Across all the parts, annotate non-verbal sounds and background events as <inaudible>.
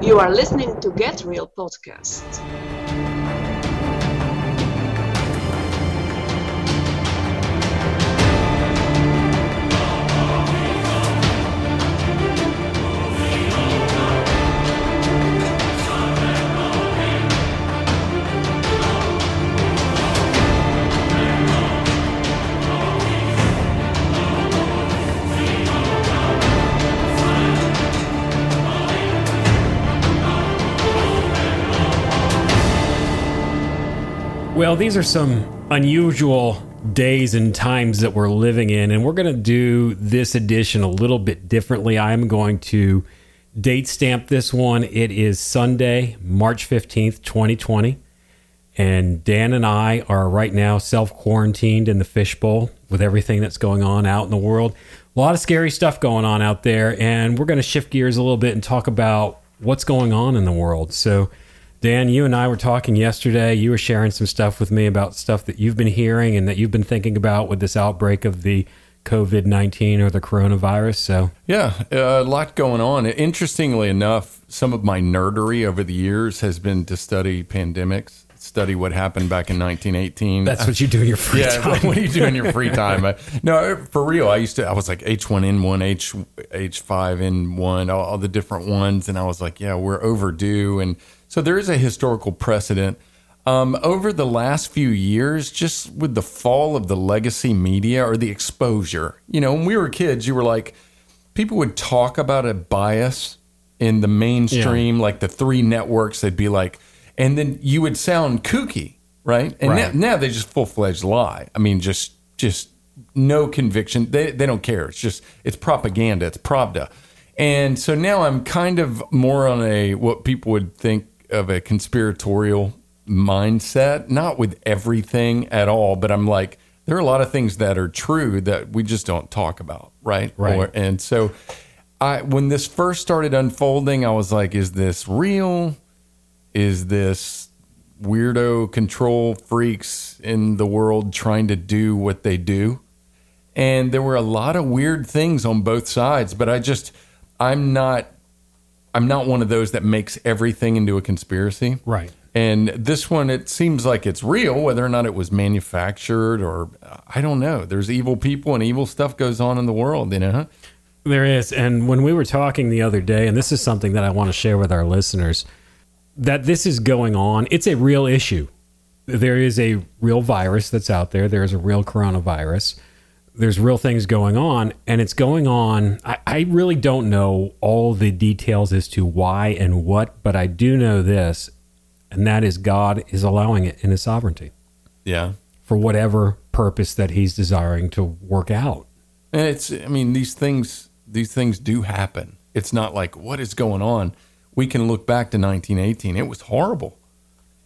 You are listening to Get Real podcast. Well, these are some unusual days and times that we're living in, and we're going to do this edition a little bit differently. I am going to date stamp this one. It is Sunday, March 15th, 2020. And Dan and I are right now self quarantined in the fishbowl with everything that's going on out in the world. A lot of scary stuff going on out there, and we're going to shift gears a little bit and talk about what's going on in the world. So, Dan, you and I were talking yesterday. You were sharing some stuff with me about stuff that you've been hearing and that you've been thinking about with this outbreak of the COVID 19 or the coronavirus. So, Yeah, uh, a lot going on. Interestingly enough, some of my nerdery over the years has been to study pandemics, study what happened back in 1918. that's what you do in your free <laughs> yeah, time. what do you do in your free <laughs> time? Uh, no, for real. I used to. I was like H1N1, H H5N1, all, all the different ones, and I was like, yeah, we're overdue. And so there is a historical precedent. Um, over the last few years, just with the fall of the legacy media or the exposure, you know, when we were kids, you were like, people would talk about a bias in the mainstream, like the three networks. They'd be like, and then you would sound kooky, right? And Right. Now, now they just full fledged lie. I mean, just just no conviction. They they don't care. It's just it's propaganda. It's pravda. And so now I'm kind of more on a what people would think of a conspiratorial mindset, not with everything at all, but I'm like there are a lot of things that are true that we just don't talk about, right? Right. Or- and so I when this first started unfolding, I was like, is this real? Is this weirdo control freaks in the world trying to do what they do? And there were a lot of weird things on both sides, but I just I'm not I'm not one of those that makes everything into a conspiracy. Right. And this one, it seems like it's real, whether or not it was manufactured or I don't know. There's evil people and evil stuff goes on in the world, you know? There is. And when we were talking the other day, and this is something that I want to share with our listeners, that this is going on, it's a real issue. There is a real virus that's out there, there is a real coronavirus. There's real things going on, and it's going on. I, I really don't know all the details as to why and what, but I do know this, and that is God is allowing it in His sovereignty Yeah. for whatever purpose that He's desiring to work out. And it's, I mean, these things, these things do happen. It's not like what is going on. We can look back to 1918. It was horrible.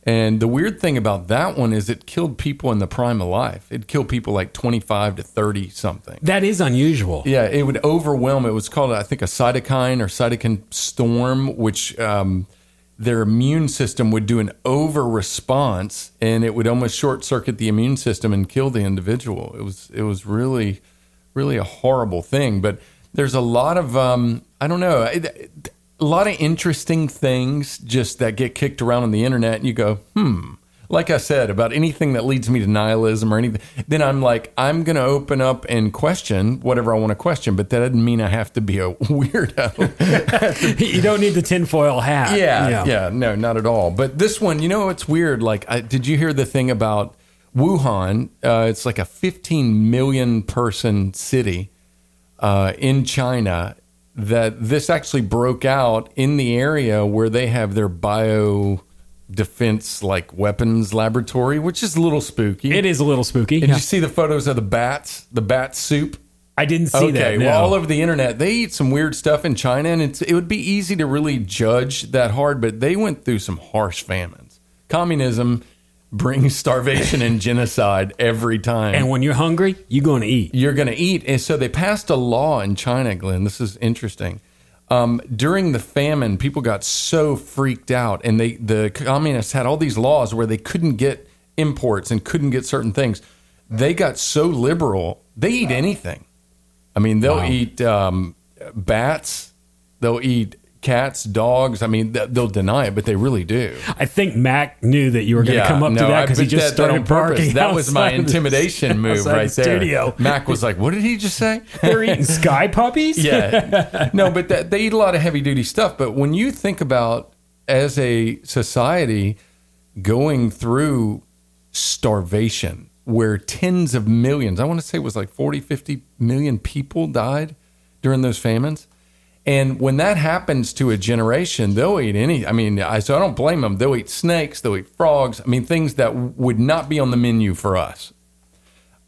And the weird thing about that one is it killed people in the prime of life. It killed people like 25 to 30 something. That is unusual. Yeah, it would overwhelm. It was called, I think, a cytokine or cytokine storm, which um, their immune system would do an over response, and it would almost short circuit the immune system and kill the individual. It was it was really, really a horrible thing. But there's a lot of um, I don't know. it- a lot of interesting things just that get kicked around on the internet, and you go, hmm. Like I said about anything that leads me to nihilism or anything, then I'm like, I'm going to open up and question whatever I want to question, but that doesn't mean I have to be a <laughs> weirdo. <laughs> you don't need the tinfoil hat. yeah, yeah, no, not at all. But this one, you know, it's weird. Like, I, did you hear the thing about Wuhan? Uh, it's like a 15 million person city uh, in China that this actually broke out in the area where they have their bio defense like weapons laboratory, which is a little spooky. It is a little spooky. Did Yeah. you see the photos of the bats, the bat soup? I didn't see okay, that. No. well, all over the internet, they eat some weird stuff in China, and it's it would be easy to really judge that hard, but they went through some harsh famines. Communism brings starvation and genocide every time. and when you're hungry, you're going to eat. you're going to eat. And so they passed a law in China, Glenn. This is interesting. Um, during the famine, people got so freaked out, and they the communists had all these laws where they couldn't get imports and couldn't get certain things. They got so liberal, they eat anything. I mean, they'll Wow. eat um, bats, they'll eat cats, dogs. I mean, th- they'll deny it, but they really do. I think Mac knew that you were going to come up to that because he just that- that started purpose. barking. That was my of the- intimidation <laughs> move right the there. Studio. Mac was like, "What did he just say?" <laughs> They're eating sky puppies. yeah. <laughs> No, but that, they eat a lot of heavy duty stuff. But when you think about as a society going through starvation, where tens of millions, I want to say it was like 40, 50 million people died during those famines. And when that happens to a generation, they'll eat any. I mean, I so I don't blame them. They'll eat snakes. They'll eat frogs. I mean, things that would not be on the menu for us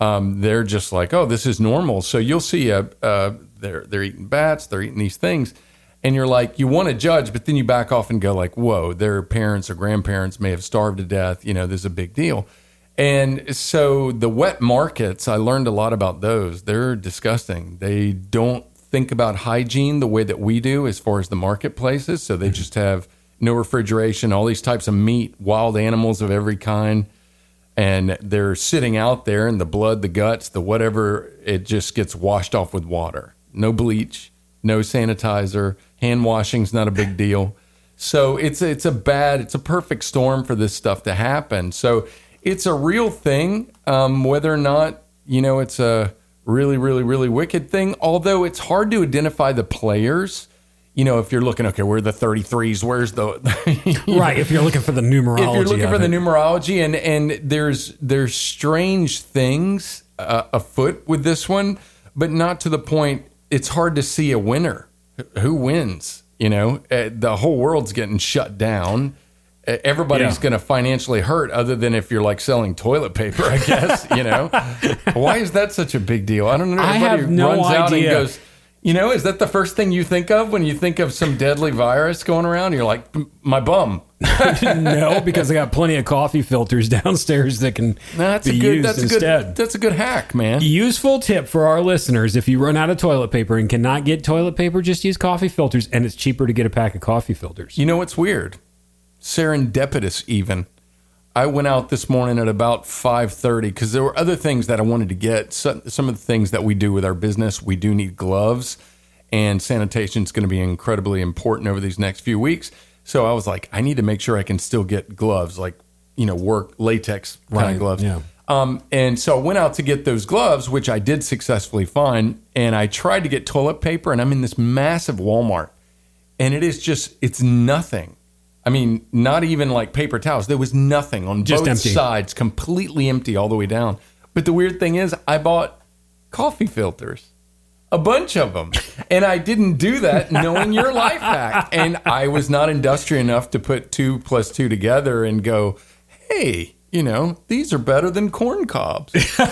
um, they're just like, oh, this is normal. So you'll see a, uh, they're they're eating bats, they're eating these things, and you're like, you want to judge, but then you back off and go like, whoa, their parents or grandparents may have starved to death. You know, this is a big deal. And so the wet markets, I learned a lot about those. They're disgusting. They don't think about hygiene the way that we do as far as the marketplaces. So they just have no refrigeration, all these types of meat, wild animals of every kind. And they're sitting out there and the blood the guts the whatever it just gets washed off with water. No bleach no sanitizer. Hand washing's not a big <laughs> deal. So it's it's a bad it's a perfect storm for this stuff to happen. So it's a real thing um, whether or not you know it's a really really really wicked thing. Although it's hard to identify the players. You know if you're looking okay where are the 33s where's the <laughs> right. If you're looking for the numerology, if you're looking for the numerology and and there's there's strange things uh, afoot with this one but not to the point it's hard to see a winner. Who wins? You know uh, the whole world's getting shut down everybody's Yeah. going to financially hurt other than if you're like selling toilet paper i guess you know <laughs> why is that such a big deal i don't know I everybody have no runs out and idea. goes you know, is that the first thing you think of when you think of some deadly virus going around? You're like, my bum. <laughs> no, because I got plenty of coffee filters <laughs> downstairs that can That's be a good. used That's a instead. good. That's a good hack, man. Useful tip for our listeners: if you run out of toilet paper and cannot get toilet paper, just use coffee filters, and it's cheaper to get a pack of coffee filters. You know what's weird? Serendipitous, even. I went out this morning at about five thirty because there were other things that I wanted to get. Some, some of the things that we do with our business, we do need gloves, and sanitation is going to be incredibly important over these next few weeks. So I was like, I need to make sure I can still get gloves, like you know, work latex kind Right, of gloves. yeah. Um, and so I went out to get those gloves, which I did successfully find. And I tried to get toilet paper, and I'm in this massive Walmart, and it is just it's nothing. I mean, not even like paper towels. There was nothing on Just both empty. sides, completely empty all the way down. But the weird thing is, I bought coffee filters, a bunch of them, and I didn't do that knowing your life hack. And I was not industrious enough to put two plus two together and go, hey. You know, these are better than corn cobs. <laughs>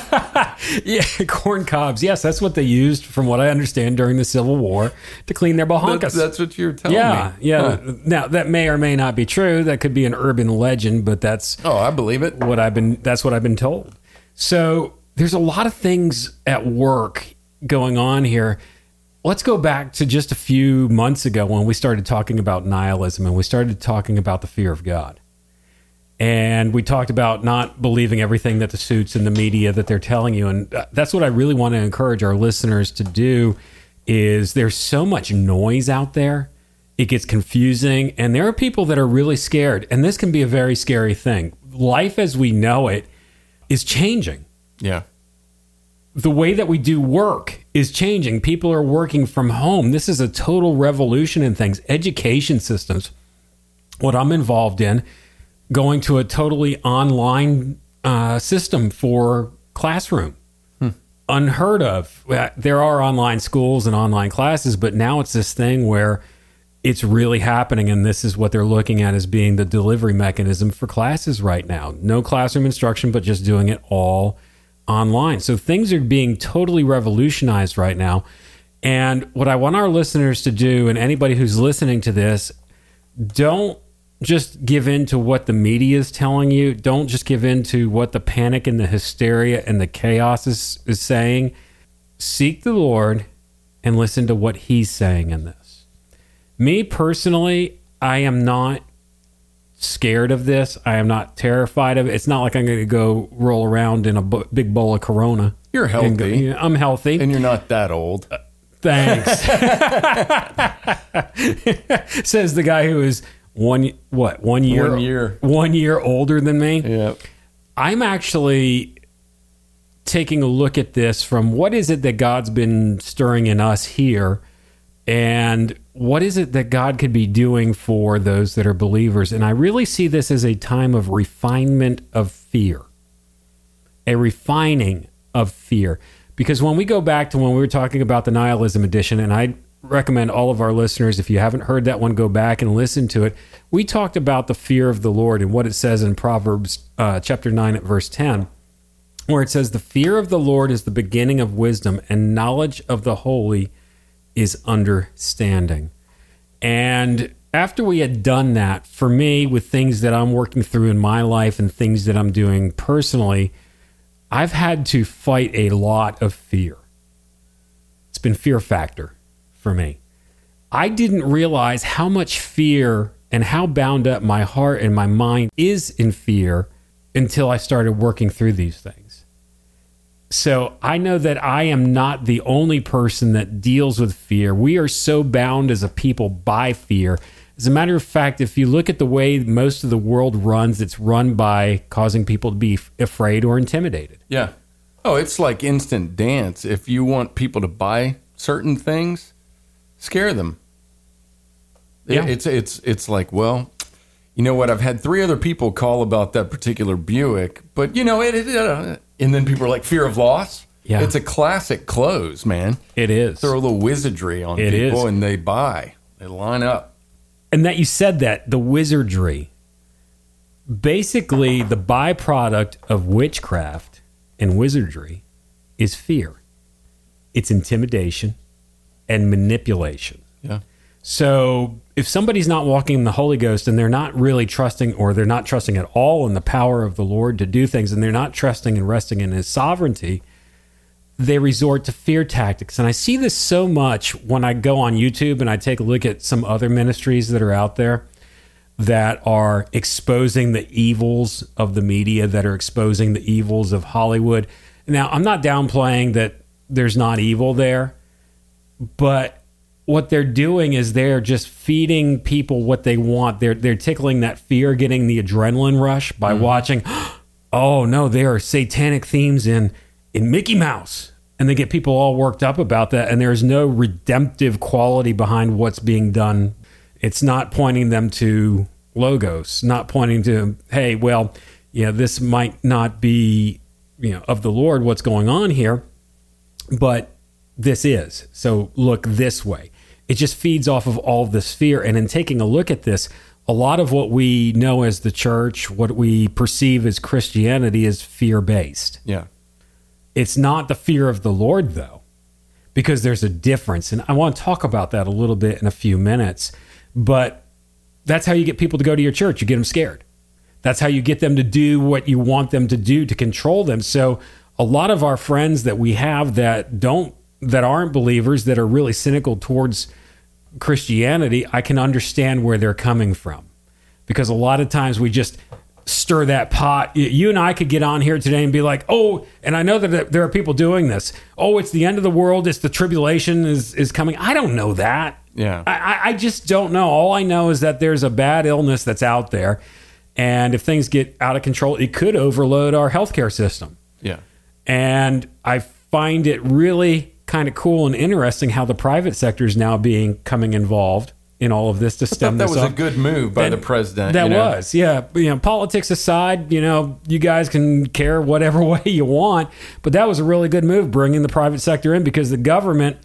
Yeah, corn cobs. Yes, that's what they used, from what I understand, during the Civil War to clean their bahonkas. That's, that's what you're telling yeah, me. yeah. Huh. Now that may or may not be true. That could be an urban legend, but that's Oh, I believe it. what I've been that's what I've been told. So there's a lot of things at work going on here. Let's go back to just a few months ago when we started talking about nihilism and we started talking about the fear of God. And we talked about not believing everything that the suits and the media that they're telling you and uh, that's what I really want to encourage our listeners to do is there's so much noise out there. It gets confusing and there are people that are really scared and this can be a very scary thing. Life as we know it is changing. Yeah. The way that we do work is changing. People are working from home. This is a total revolution in things. Education systems, what I'm involved in, going to a totally online uh, system for classroom. Unheard of. There are online schools and online classes, but now it's this thing where it's really happening, and this is what they're looking at as being the delivery mechanism for classes right now. No classroom instruction, but just doing it all online. So things are being totally revolutionized right now. And what I want our listeners to do, and anybody who's listening to this, don't just give in to what the media is telling you. Don't just give in to what the panic and the hysteria and the chaos is, is saying. Seek the Lord and listen to what He's saying in this. Me personally, I am not scared of this. I am not terrified of it. It's not like I'm going to go roll around in a bu- big bowl of Corona. You're go- healthy. Yeah, I'm healthy. And you're not that old. Thanks. <laughs> Says the guy who is one what one year One year. one year older than me. Yeah. I'm actually taking a look at this from what is it that God's been stirring in us here, and what is it that God could be doing for those that are believers. And I really see this as a time of refinement of fear, a refining of fear. Because when we go back to when we were talking about the nihilism edition, and I recommend all of our listeners, if you haven't heard that one, go back and listen to it. We talked about the fear of the Lord and what it says in Proverbs uh, chapter 9 at verse 10, where it says, The fear of the Lord is the beginning of wisdom, and knowledge of the holy is understanding. And after we had done that, for me, with things that I'm working through in my life and things that I'm doing personally, I've had to fight a lot of fear. It's been fear factor for me. I didn't realize how much fear and how bound up my heart and my mind is in fear until I started working through these things. So I know that I am not the only person that deals with fear. We are so bound as a people by fear. As a matter of fact, if you look at the way most of the world runs, it's run by causing people to be afraid or intimidated. Yeah. Oh, it's like instant dance. If you want people to buy certain things, scare them. Yeah. It's it's it's like, well, you know what? I've had three other people call about that particular Buick, but you know it. it uh, and then people are like, fear of loss. Yeah. It's a classic close, man. It is. Throw a little wizardry on It people, is. and they buy. They line up. and that you said that the wizardry basically the byproduct of witchcraft and wizardry is fear it's intimidation and manipulation Yeah. so if somebody's not walking in the holy ghost and they're not really trusting or they're not trusting at all in the power of the lord to do things and they're not trusting and resting in his sovereignty they resort to fear tactics. And I see this so much when I go on YouTube and I take a look at some other ministries that are out there that are exposing the evils of the media, that are exposing the evils of Hollywood. Now, I'm not downplaying that there's not evil there, but what they're doing is they're just feeding people what they want. They're they're tickling that fear, getting the adrenaline rush by mm. watching. <gasps> Oh no, there are satanic themes in in Mickey Mouse, and they get people all worked up about that. And there is no redemptive quality behind what's being done. It's not pointing them to logos, not pointing to hey, well, yeah, this might not be you know of the Lord. What's going on here? but this is. So look this way. It just feeds off of all this fear. And in taking a look at this, a lot of what we know as the church, what we perceive as Christianity, is fear based. Yeah. It's not the fear of the Lord, though, because there's a difference. And I want to talk about that a little bit in a few minutes. But that's how you get people to go to your church. You get them scared. That's how you get them to do what you want them to do to control them. So a lot of our friends that we have that don't that aren't believers that are really cynical towards Christianity, I can understand where they're coming from. Because a lot of times we just stir that pot. You and I could get on here today and be like, "Oh, and I know that there are people doing this. Oh, it's the end of the world. It's the tribulation is is coming." I don't know that. Yeah. I, I- I just don't know. All I know is that there's a bad illness that's out there, and if things get out of control, it could overload our healthcare system. Yeah. And I find it really kind of cool and interesting how the private sector is now being coming involved in all of this to stem that this was a good move by That- the president. That you know? was, yeah. You know, politics aside, you know, you guys can care whatever <laughs> way you want, but that was a really good move bringing the private sector in because the government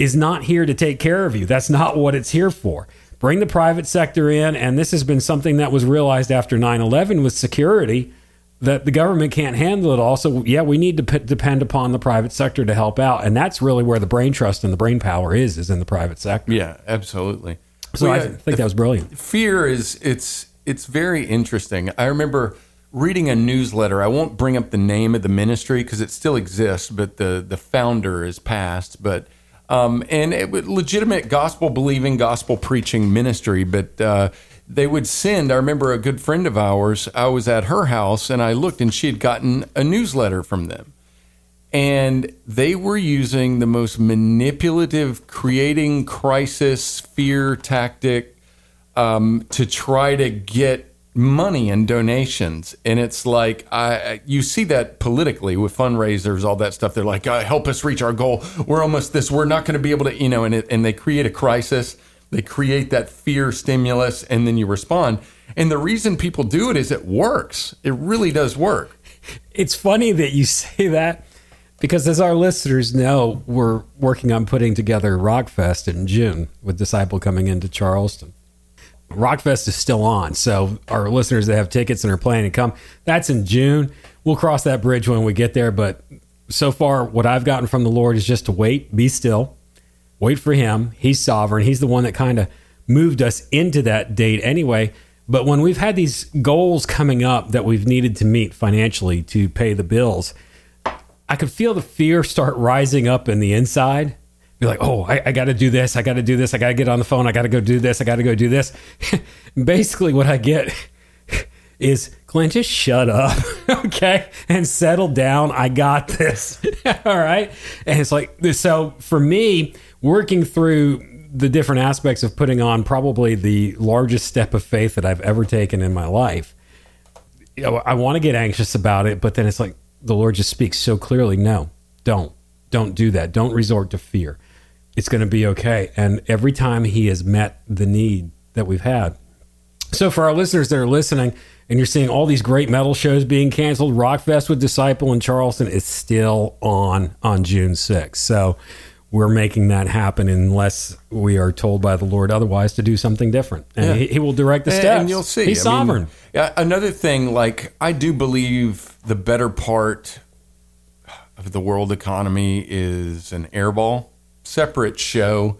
is not here to take care of you. That's not what it's here for. Bring the private sector in, and this has been something that was realized after 9 11 with security that the government can't handle it all. So, yeah, we need to p- depend upon the private sector to help out. And that's really where the brain trust and the brain power is, is in the private sector. Yeah, absolutely. So Well, I yeah, think that was brilliant. fear is it's it's very interesting. I remember reading a newsletter. I won't bring up the name of the ministry because it still exists, but the the founder is passed. But um, and it was legitimate gospel believing, gospel preaching ministry. But uh, they would send. I remember a good friend of ours. I was at her house and I looked, and she had gotten a newsletter from them. and they were using the most manipulative, creating crisis, fear tactic um, to try to get money and donations. And it's like I you see that politically with fundraisers, all that stuff. They're like, uh, help us reach our goal. We're almost this. We're not going to be able to, you know. And it, and they create a crisis. They create that fear stimulus, and then you respond. And the reason people do it is it works. It really does work. It's funny that you <laughs> say that because, as our listeners know, we're working on putting together Rockfest in June with Disciple coming into Charleston. Rockfest is still on. So our listeners that have tickets and are planning to come, that's in June. We'll cross that bridge when we get there. But so far, what I've gotten from the Lord is just to wait, be still, wait for Him. He's sovereign. He's the one that kind of moved us into that date anyway. But when we've had these goals coming up that we've needed to meet financially to pay the bills, I could feel the fear start rising up in the inside be like, oh, I, I got to do this. I got to do this. I got to get on the phone. I got to go do this. I got to go do this. <laughs> Basically, what I get <laughs> is Clint, just shut up, <laughs> okay, and settle down. I got this. All right. And it's like, so for me, working through the different aspects of putting on probably the largest step of faith that I've ever taken in my life, I want to get anxious about it, but then it's like the Lord just speaks so clearly no, don't. Don't do that. Don't resort to fear it's going to be okay. And every time he has met the need that we've had. So for our listeners that are listening, and you're seeing all these great metal shows being canceled, Rockfest with Disciple in Charleston is still on on June 6th. So we're making that happen unless we are told by the Lord otherwise to do something different. And yeah. he, he, will direct the steps. And you'll see. He's I sovereign. Mean, another thing, like, I do believe the better part of the world economy is an airball separate show.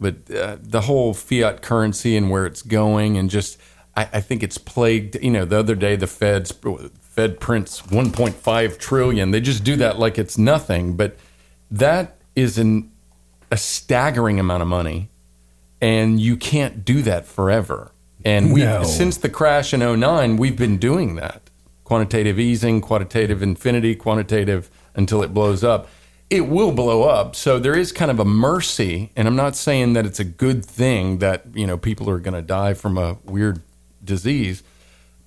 But uh, the whole fiat currency and where it's going, and just I, I think it's plagued. You know, the other day the Fed's Fed prints 1.5 trillion. They just do that like it's nothing, but that is an a staggering amount of money, and you can't do that forever. And we no. since the crash in 09, we've been doing that. Quantitative easing, quantitative infinity, quantitative until it blows up it will blow up. So there is kind of a mercy, and I'm not saying that it's a good thing that you know people are going to die from a weird disease,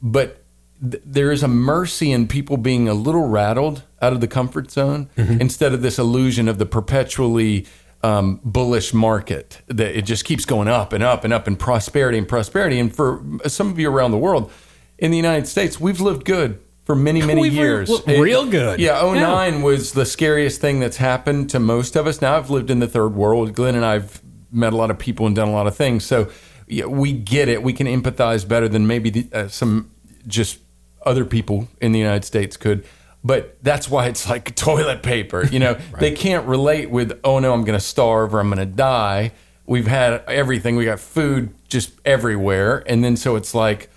but th- there is a mercy in people being a little rattled out of the comfort zone mm-hmm. instead of this illusion of the perpetually um, bullish market that it just keeps going up and up and up and prosperity and prosperity. And for some of you around the world, in the United States, we've lived good for many many we years. Were, real good. Yeah, 09 yeah. was the scariest thing that's happened to most of us. Now I've lived in the third world. Glenn and I've met a lot of people and done a lot of things. So yeah, we get it. We can empathize better than maybe the, uh, some just other people in the United States could. But that's why it's like <laughs> toilet paper. You know, <laughs> right. they can't relate with, oh no, I'm going to starve or I'm going to die. We've had everything. We got food just everywhere. And then so it's like,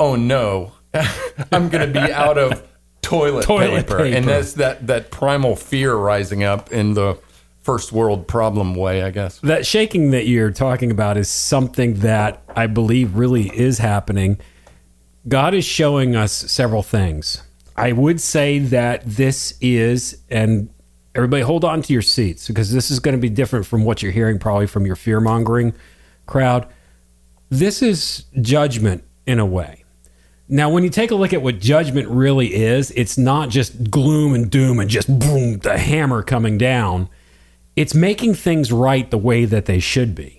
oh no, <laughs> I'm going to be out of toilet, toilet paper. paper. And that's that, that primal fear rising up in the first world problem way, I guess. That shaking that you're talking about is something that I believe really is happening. God is showing us several things. I would say that this is, and everybody hold on to your seats because this is going to be different from what you're hearing probably from your fear mongering crowd. This is judgment in a way. Now, when you take a look at what judgment really is, it's not just gloom and doom and just boom, the hammer coming down. It's making things right the way that they should be.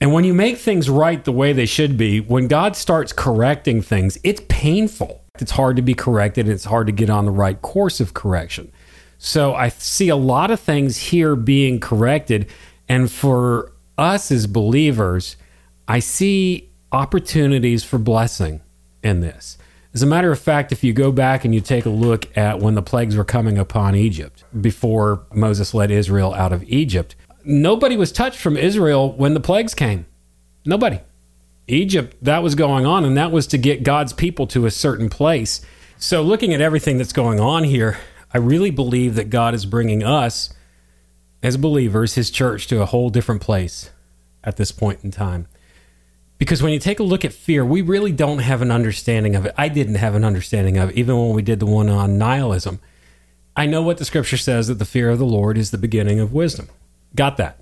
And when you make things right the way they should be, when God starts correcting things, it's painful. It's hard to be corrected. And it's hard to get on the right course of correction. So I see a lot of things here being corrected. And for us as believers, I see opportunities for blessing in this. As a matter of fact, if you go back and you take a look at when the plagues were coming upon Egypt before Moses led Israel out of Egypt, nobody was touched from Israel when the plagues came. Nobody. Egypt, that was going on, and that was to get God's people to a certain place. So, looking at everything that's going on here, I really believe that God is bringing us as believers, his church, to a whole different place at this point in time. Because when you take a look at fear, we really don't have an understanding of it. I didn't have an understanding of it, even when we did the one on nihilism. I know what the scripture says that the fear of the Lord is the beginning of wisdom. Got that.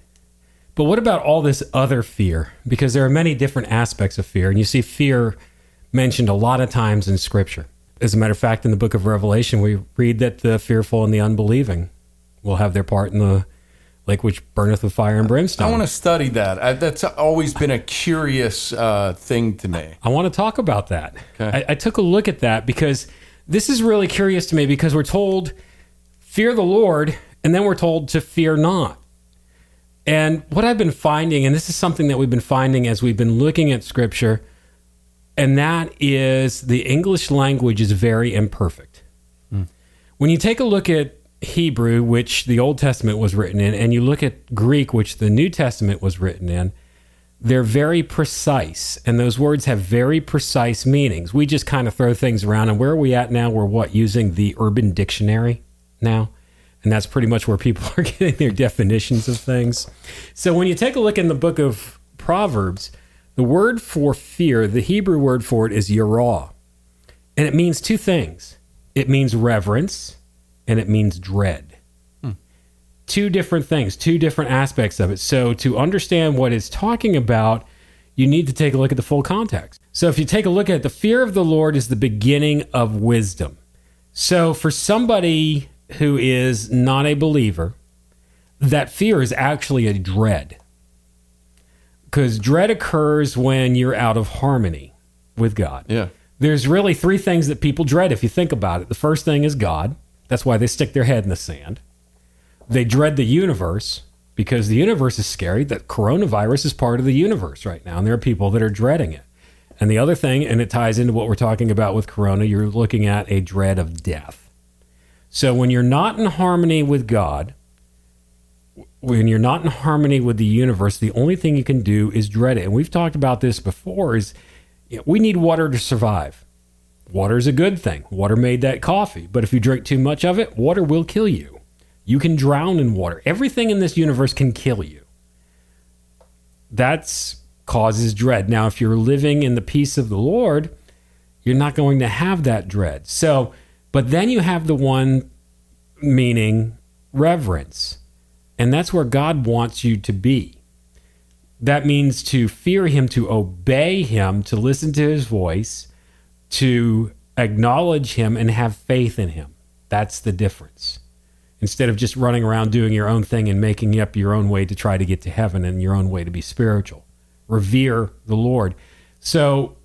But what about all this other fear? Because there are many different aspects of fear, and you see fear mentioned a lot of times in scripture. As a matter of fact, in the book of Revelation, we read that the fearful and the unbelieving will have their part in the lake which burneth with fire and brimstone. I want to study that. I, that's always been a curious uh, thing to me. I want to talk about that. Okay. I, I took a look at that because this is really curious to me because we're told, fear the Lord, and then we're told to fear not. And what I've been finding, and this is something that we've been finding as we've been looking at scripture, and that is the English language is very imperfect. Hmm. When you take a look at Hebrew, which the Old Testament was written in, and you look at Greek, which the New Testament was written in, they're very precise. And those words have very precise meanings. We just kind of throw things around. And where are we at now? We're what? Using the Urban Dictionary now? And that's pretty much where people <laughs> are getting their definitions of things. So when you take a look in the book of Proverbs, the word for fear, the Hebrew word for it is yirah. And it means two things it means reverence and it means dread. Hmm. Two different things, two different aspects of it. So to understand what it's talking about, you need to take a look at the full context. So if you take a look at it, the fear of the Lord is the beginning of wisdom. So for somebody who is not a believer, that fear is actually a dread. Because dread occurs when you're out of harmony with God. Yeah. There's really three things that people dread if you think about it. The first thing is God. That's why they stick their head in the sand. They dread the universe because the universe is scary. That coronavirus is part of the universe right now, and there are people that are dreading it. And the other thing, and it ties into what we're talking about with corona, you're looking at a dread of death. So when you're not in harmony with God, when you're not in harmony with the universe, the only thing you can do is dread it. And we've talked about this before is you know, we need water to survive. Water is a good thing. Water made that coffee. But if you drink too much of it, water will kill you. You can drown in water. Everything in this universe can kill you. That's causes dread. Now, if you're living in the peace of the Lord, you're not going to have that dread. So, but then you have the one meaning reverence. And that's where God wants you to be. That means to fear him, to obey him, to listen to his voice, to acknowledge him and have faith in him. That's the difference. Instead of just running around doing your own thing and making up your own way to try to get to heaven and your own way to be spiritual. Revere the Lord. So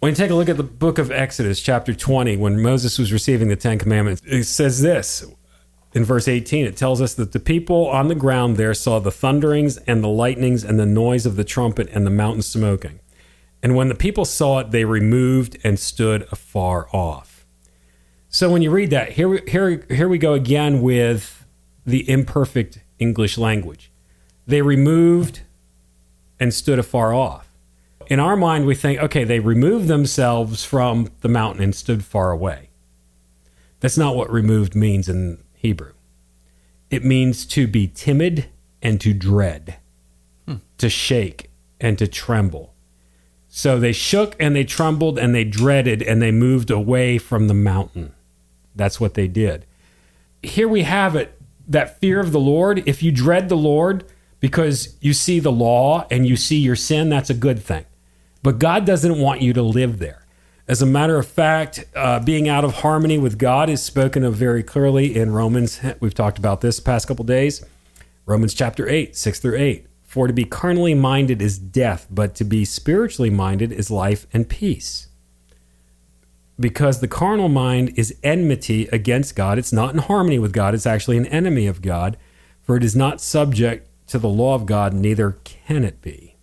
when you take a look at the book of Exodus, chapter 20, when Moses was receiving the Ten Commandments, it says this in verse 18. It tells us that the people on the ground there saw the thunderings and the lightnings and the noise of the trumpet and the mountain smoking. And when the people saw it, they removed and stood afar off. So when you read that, here, here, here we go again with the imperfect English language. They removed and stood afar off. In our mind, we think, okay, they removed themselves from the mountain and stood far away. That's not what removed means in Hebrew. It means to be timid and to dread, hmm. to shake and to tremble. So they shook and they trembled and they dreaded and they moved away from the mountain. That's what they did. Here we have it that fear of the Lord. If you dread the Lord because you see the law and you see your sin, that's a good thing. But God doesn't want you to live there. As a matter of fact, uh, being out of harmony with God is spoken of very clearly in Romans. We've talked about this past couple days. Romans chapter 8, 6 through 8. For to be carnally minded is death, but to be spiritually minded is life and peace. Because the carnal mind is enmity against God. It's not in harmony with God, it's actually an enemy of God. For it is not subject to the law of God, neither can it be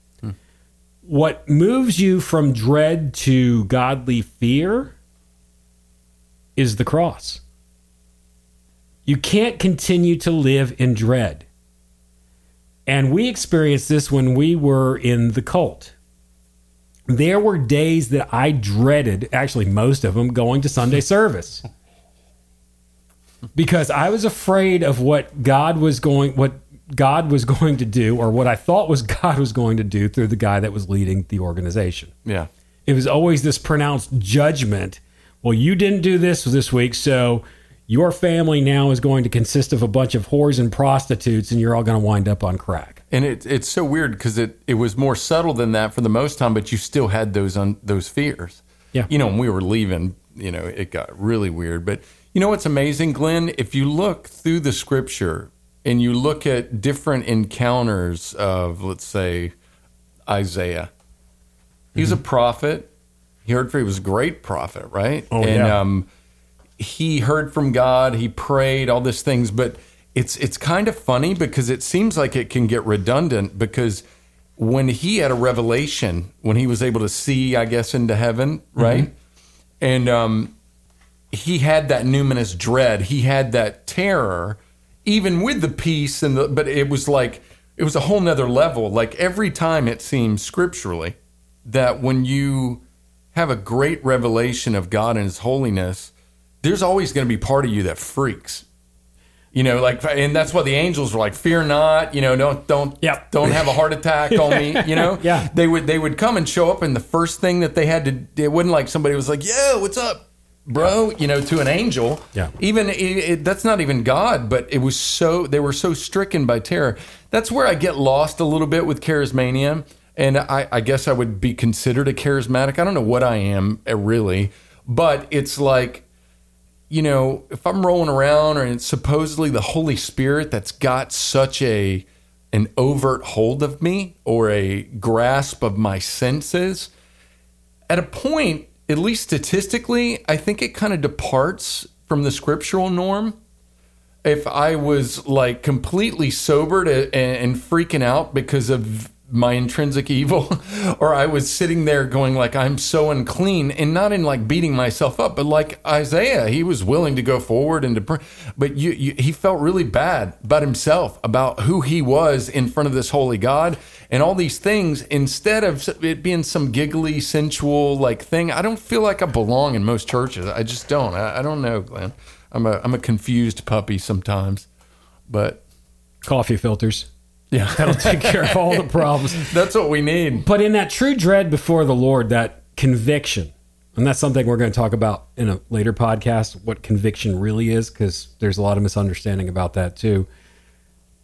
what moves you from dread to godly fear is the cross. You can't continue to live in dread. And we experienced this when we were in the cult. There were days that I dreaded, actually, most of them, going to Sunday service. <laughs> Because I was afraid of what God was going, what God was going to do, or what I thought was <laughs> God was going to do through the guy that was leading the organization. Yeah. It was always this pronounced judgment. Well, you didn't do this this week, so your family now is going to consist of a bunch of whores and prostitutes, and you're all going to wind up on crack. And it, it's so weird because it, it was more subtle than that for the most time, but you still had those un, those fears. Yeah. You know, when we were leaving, you know, it got really weird. But you know what's amazing, Glenn? If you look through the scripture and you look at different encounters of, let's say, Isaiah, he was a prophet. He heard from, he was a great prophet, right? Oh, and yeah. um, he heard from God, he prayed, all these things, but it's it's kind of funny because it seems like it can get redundant because when he had a revelation, when he was able to see, I guess, into heaven, right? And um, he had that numinous dread, he had that terror, even with the peace and the but it was like it was a whole nother level. Like every time it seems scripturally that when you have a great revelation of God and his holiness, there's always going to be part of you that freaks. You know, like, and that's why the angels were like, "Fear not," you know, don't don't Yep. don't have a heart attack on me. You know, <laughs> Yeah. They would they would come and show up, and the first thing that they had to, it wasn't like somebody was like, "Yo, what's up, bro?" You know, to an angel. Yeah. Even it, it, that's not even God, but it was so they were so stricken by terror. That's where I get lost a little bit with charismania, and I, I guess I would be considered a charismatic. I don't know what I am uh, really, but it's like you know, if I'm rolling around and it's supposedly the Holy Spirit that's got such a an overt hold of me or a grasp of my senses, at a point, at least statistically, I think it kind of departs from the scriptural norm. If I was like completely sobered and, freaking out because of my intrinsic evil, <laughs> or I was sitting there going like I'm so unclean, and not in like beating myself up, but like Isaiah, he was willing to go forward and to pray, but you, you, he felt really bad about himself, about who he was in front of this holy God, and all these things. Instead of it being some giggly, sensual like thing, I don't feel like I belong in most churches. I just don't. I, I don't know, Glenn. I'm a I'm a confused puppy sometimes, but Coffee filters. Yeah, <laughs> That'll take care of all the problems. <laughs> that's what we need. But in that true dread before the Lord, that conviction, and that's something we're going to talk about in a later podcast, what conviction really is, because there's a lot of misunderstanding about that too.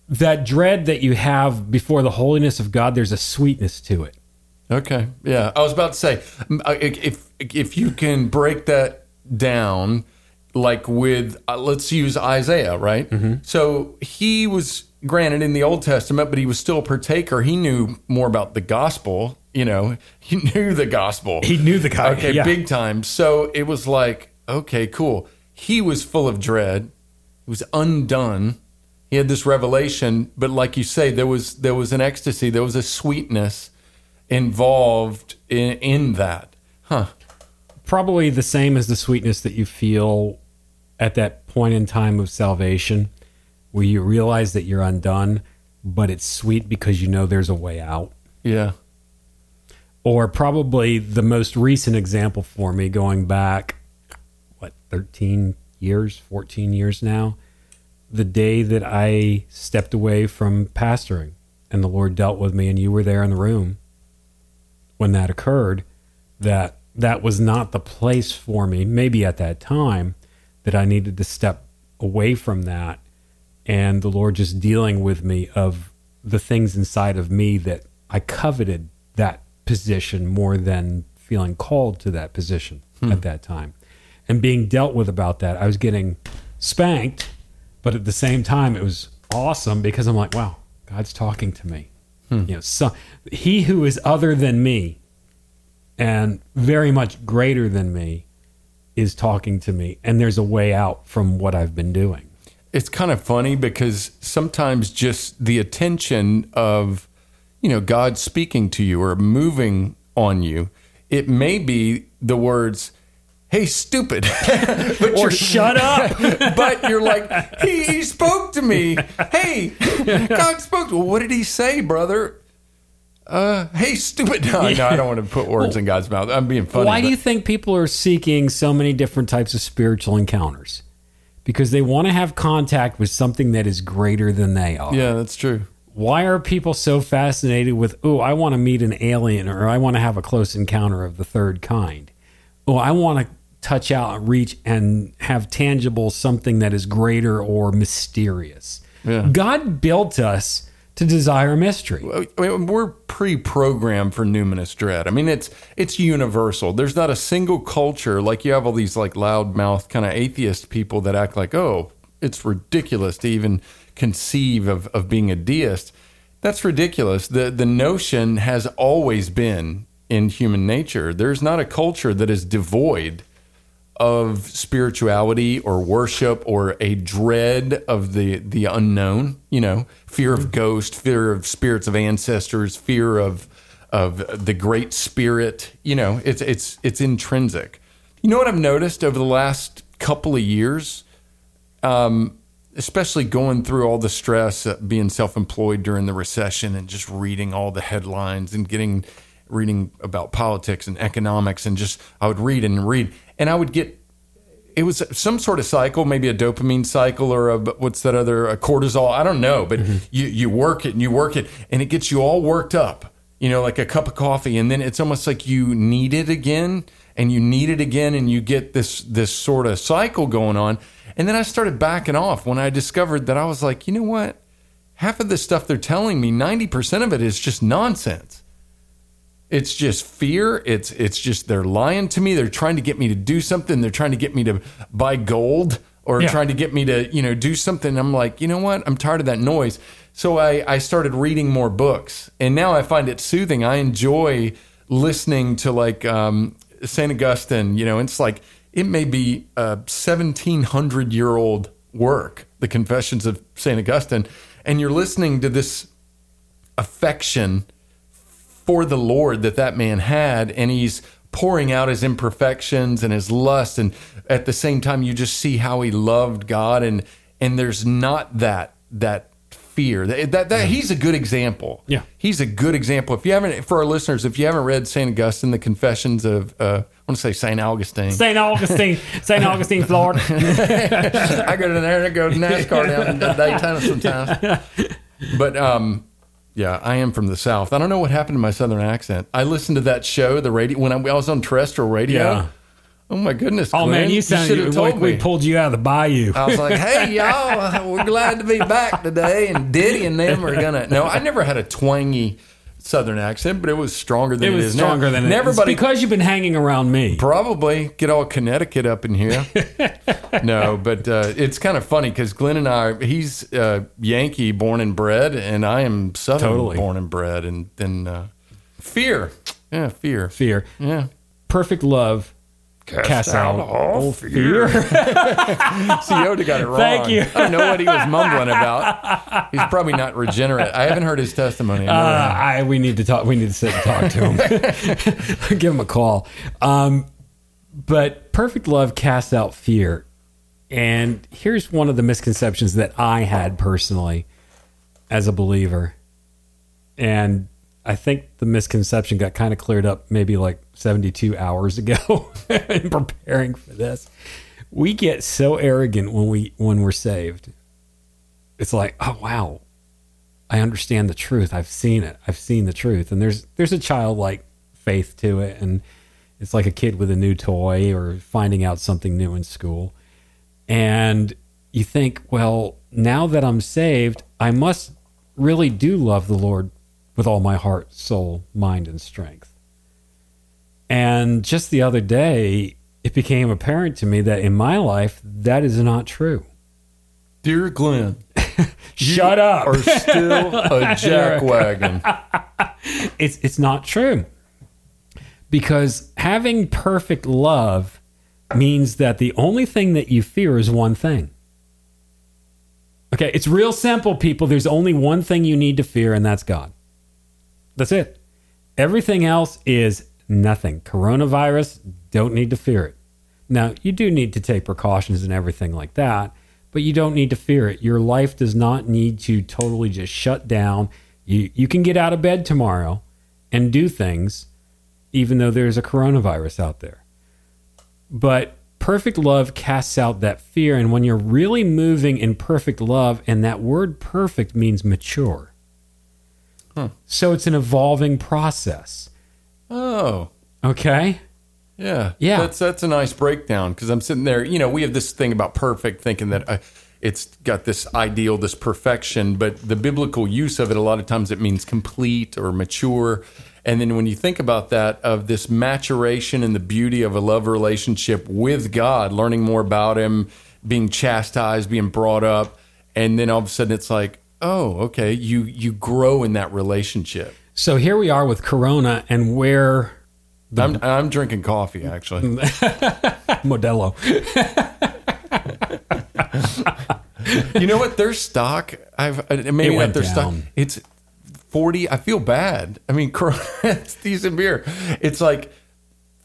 That dread that you have before the holiness of God, there's a sweetness to it. Okay. Yeah. I was about to say uh, if if you can break that down like with uh, let's use Isaiah, right? So he was granted in the Old Testament, but he was still a partaker. He knew more about the gospel, you know. <laughs> He knew the gospel. He knew the guy. Okay, yeah. big time. So it was like, okay, cool. He was full of dread. He was undone. He had this revelation, but like you say, there was there was an ecstasy, there was a sweetness involved in, in that. Huh. probably the same as the sweetness that you feel at that point in time of salvation where you realize that you're undone but it's sweet because you know there's a way out Yeah. or probably the most recent example for me going back what 13 years 14 years now the day that i stepped away from pastoring and the lord dealt with me and you were there in the room when that occurred that that was not the place for me maybe at that time that i needed to step away from that and the lord just dealing with me of the things inside of me that i coveted that position more than feeling called to that position hmm. at that time. And being dealt with about that i was getting spanked but at the same time it was awesome because i'm like wow god's talking to me. Hmm. You know so he who is other than me and very much greater than me is talking to me and there's a way out from what i've been doing It's kind of funny because sometimes just the attention of, you know, God speaking to you or moving on you, it may be the words, hey, stupid. <laughs> but or shut up <laughs> but you're like, he, he spoke to me. Hey, God spoke. Well, what did he say, brother? Uh, hey, stupid. <laughs> No, no, I don't want to put words in God's mouth. I'm being funny. Why do you think people are seeking so many different types of spiritual encounters? Because they want to have contact with something that is greater than they are. Yeah, that's true. Why are people so fascinated with, oh, I want to meet an alien or I want to have a close encounter of the third kind? Oh, I want to touch out, and reach, and have tangible something that is greater or mysterious. Yeah. God built us to desire mystery. We're pre-programmed for numinous dread. I mean, it's it's universal. There's not a single culture like you have all these like loudmouth kind of atheist people that act like, oh, it's ridiculous to even conceive of of being a deist. That's ridiculous. The the notion has always been in human nature. There's not a culture that is devoid of spirituality or worship or a dread of the the unknown you know fear of ghosts fear of spirits of ancestors fear of of the great spirit you know it's it's it's intrinsic. You know what i've noticed over the last couple of years? Um, especially going through all the stress of being self-employed during the recession and just reading all the headlines and getting reading about politics and economics and just I would read and read and I would get it was some sort of cycle, maybe a dopamine cycle or a what's that other a cortisol, I don't know, but mm-hmm. you you work it and you work it and it gets you all worked up. You know, like a cup of coffee and then it's almost like you need it again and you need it again and you get this this sort of cycle going on. And then I started backing off when I discovered that I was like, you know what? Half of the stuff they're telling me, 90% of it is just nonsense. It's just fear. It's it's just they're lying to me. They're trying to get me to do something. They're trying to get me to buy gold or Yeah. trying to get me to, you know, do something. I'm like, you know what? I'm tired of that noise. So I, I started reading more books. And now I find it soothing. I enjoy listening to like um, St. Augustine, you know, it's like it may be a 1700 year old work, the Confessions of St. Augustine, and you're listening to this affection for the Lord that that man had, and he's pouring out his imperfections and his lust, and at the same time, you just see how he loved God, and and there's not that that fear that, that, that he's a good example. Yeah. he's a good example. If you haven't, for our listeners, if you haven't read Saint Augustine, the Confessions of, uh, I want to say Saint Augustine. St. Augustine, St. Augustine, Florida. <laughs> I go to there and I go to NASCAR down in Daytona sometimes. But um, yeah, I am from the South. I don't know what happened to my Southern accent. I listened to that show, the radio, when I, I was on terrestrial radio. Yeah. Oh my goodness! Oh man, you should sound have like told we me. pulled you out of the bayou. I was like, "Hey <laughs> y'all, we're glad to be back today." And Diddy and them are gonna. No, I never had a twangy Southern accent, but it was stronger than it it was is stronger now. than And everybody It's because you've been hanging around me. Probably get all Connecticut up in here. <laughs> no, but uh, it's kind of funny because Glenn and I, he's uh, Yankee born and bred, and I am Southern Totally. born and bred. And then uh, fear. Yeah, fear. Fear, Yeah. perfect love, cast, out all fear. <laughs> See, Yoda got it wrong. Thank you. I don't know what he was mumbling about. He's probably not regenerate. I haven't heard his testimony. I Uh. I we need to talk. We need to sit and talk to him. <laughs> Give him a call. Um, but perfect love casts out fear, and here's one of the misconceptions that I had personally as a believer, and I think the misconception got kind of cleared up maybe like 72 hours ago <laughs> in preparing for this. We get so arrogant when we when we're saved. It's like, oh wow, I understand the truth. I've seen it. I've seen the truth. And there's there's a childlike faith to it and it's like a kid with a new toy or finding out something new in school. And you think, well, now that I'm saved, I must really do love the Lord with all my heart, soul, mind, and strength. And just the other day, it became apparent to me that in my life, that is not true. Dear Glenn, <laughs> Shut up. are still <laughs> a jackwagon. <laughs> it's it's not true because having perfect love means that the only thing that you fear is one thing okay it's real simple people there's only one thing you need to fear and that's god that's it everything else is nothing. Coronavirus don't need to fear it. Now you do need to take precautions and everything like that but you don't need to fear it. Your life does not need to totally just shut down. You you can get out of bed tomorrow and do things even though there's a coronavirus out there. But perfect love casts out that fear and when you're really moving in perfect love and that word perfect means mature. So it's an evolving process Oh, okay Yeah, Yeah. That's that's a nice breakdown because I'm sitting there. You know, we have this thing about perfect, thinking that uh, it's got this ideal, this perfection, but the biblical use of it a lot of times it means complete or mature. And then when you think about that, of this maturation and the beauty of a love relationship with God, learning more about Him, being chastised, being brought up, and then all of a sudden it's like, oh, okay, you you grow in that relationship. So here we are with Corona and where I'm I'm drinking coffee actually. <laughs> Modelo. You know what? Their stock, I've uh, maybe It not went their stock. It's forty. I feel bad. I mean, <laughs> corona it's decent beer. It's like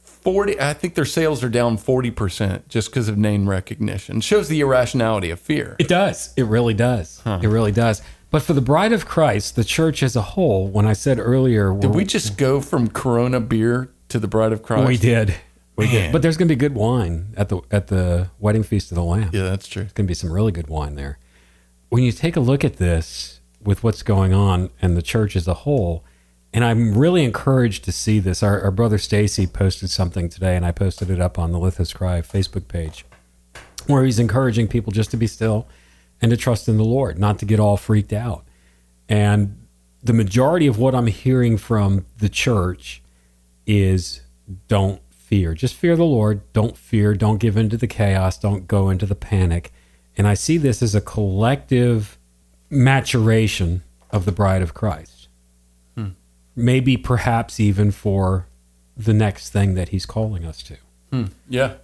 forty. I think their sales are down forty percent just because of name recognition. Shows the irrationality of fear. It does. It really does. It really does. But for the bride of Christ, the church as a whole, when I said earlier, Did we just go from Corona beer to the Bride of Christ? we did. We Man. did. But there's going to be good wine at the at the wedding feast of the Lamb. Yeah, that's true. There's going to be some really good wine there. When you take a look at this with what's going on and the church as a whole, and I'm really encouraged to see this. Our, our brother Stacy posted something today, and I posted it up on the Lithos Cry Facebook page, where he's encouraging people just to be still and to trust in the Lord, not to get all freaked out. And the majority of what I'm hearing from the church is don't fear. Just fear the Lord. Don't fear. Don't give into the chaos. Don't go into the panic. And I see this as a collective maturation of the bride of Christ. Hmm. Maybe perhaps even for the next thing that he's calling us to hmm. Yeah.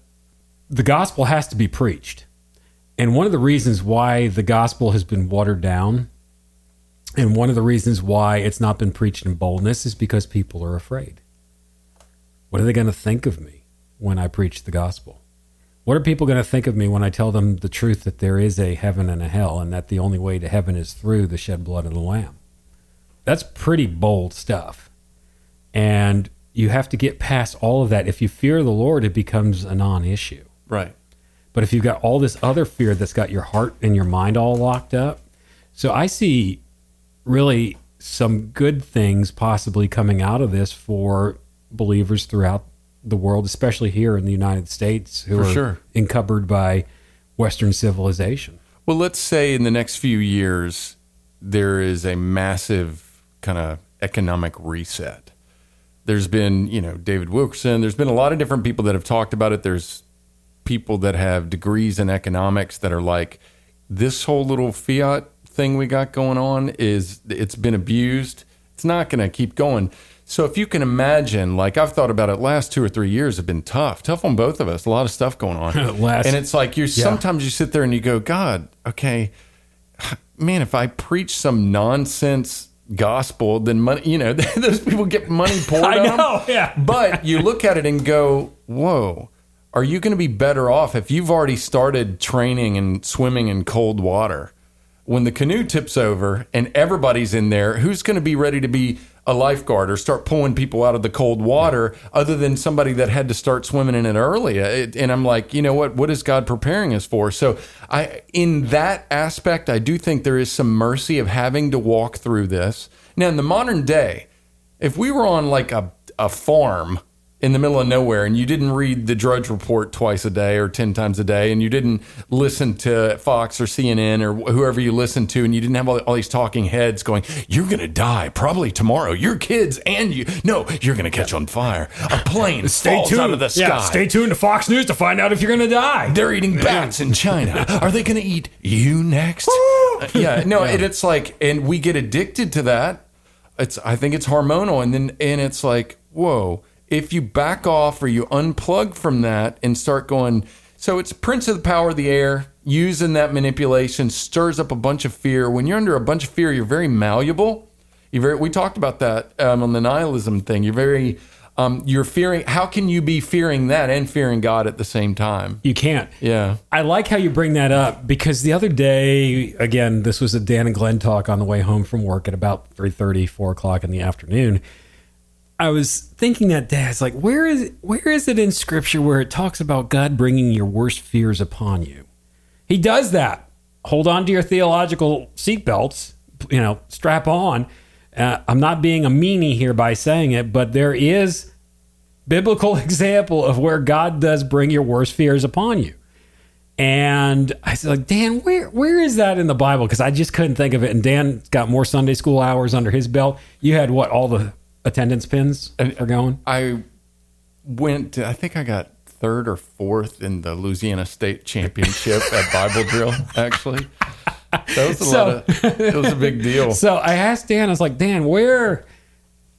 the gospel has to be preached. And one of the reasons why the gospel has been watered down and one of the reasons why it's not been preached in boldness is because people are afraid. What are they going to think of me when I preach the gospel? What are people going to think of me when I tell them the truth that there is a heaven and a hell and that the only way to heaven is through the shed blood of the Lamb? That's pretty bold stuff. And you have to get past all of that. If you fear the Lord, it becomes a non issue. Right. But if you've got all this other fear that's got your heart and your mind all locked up, so I see really some good things possibly coming out of this for believers throughout the world, especially here in the United States, who For are sure. encumbered by Western civilization. Well, let's say in the next few years, there is a massive kind of economic reset. There's been, you know, David Wilkerson, there's been a lot of different people that have talked about it. There's people that have degrees in economics that are like, this whole little fiat thing we got going on is, it's been abused. It's not going to keep going. So if you can imagine, like I've thought about it, last two or three years have been tough, tough on both of us. A lot of stuff going on, <laughs> Last- and it's like you sometimes you sit there and you go, God, okay, man, if I preach some nonsense gospel, then money, you know, <laughs> those people get money poured <laughs> I on them. know, yeah. But you look at it and go, whoa, are you going to be better off if you've already started training and swimming in cold water? When the canoe tips over and everybody's in there, who's going to be ready to be a lifeguard or start pulling people out of the cold water other than somebody that had to start swimming in it early? Uh, it- And I'm like, you know what? What is God preparing us for? So, I, in that aspect, I do think there is some mercy of having to walk through this. Now, in the modern day, if we were on like a, a farm in the middle of nowhere and you didn't read the Drudge Report twice a day or 10 times a day and you didn't listen to Fox or CNN or whoever you listened to and you didn't have all, all these talking heads going, You're going to die probably tomorrow. Your kids and you. No, you're going to catch on fire. A plane <laughs> falls out of the sky. Yeah, stay tuned to Fox News to find out if you're going to die. They're eating bats in China. Are they going to eat you next? Uh, yeah, no, And it's like, and we get addicted to that. It's, I think it's hormonal, and then, and it's like, whoa. If you back off or you unplug from that and start going, so it's Prince of the Power of the Air using that manipulation stirs up a bunch of fear. When you're under a bunch of fear, you're very malleable. You're very. We talked about that um, on the nihilism thing. You're very. Um, you're fearing. How can you be fearing that and fearing God at the same time? You can't. Yeah. I like how you bring that up because the other day, again, this was a Dan and Glenn talk on the way home from work at about 3.30, 4 o'clock in the afternoon. I was thinking that day, I was like, where is where is it in Scripture where it talks about God bringing your worst fears upon you? He does that. Hold on to your theological seatbelts. You know, strap on. Uh, I'm not being a meanie here by saying it, but there is biblical <laughs> example of where God does bring your worst fears upon you. And I said, like, Dan, where where is that in the Bible? Because I just couldn't think of it. And Dan got more Sunday school hours under his belt. You had what? All the attendance pins are going. I went. To, I think I got third or fourth in the Louisiana State Championship at Bible drill. <laughs> Actually, that was a So- lot of. It was a big deal. <laughs> So I asked Dan. I was like, Dan, where?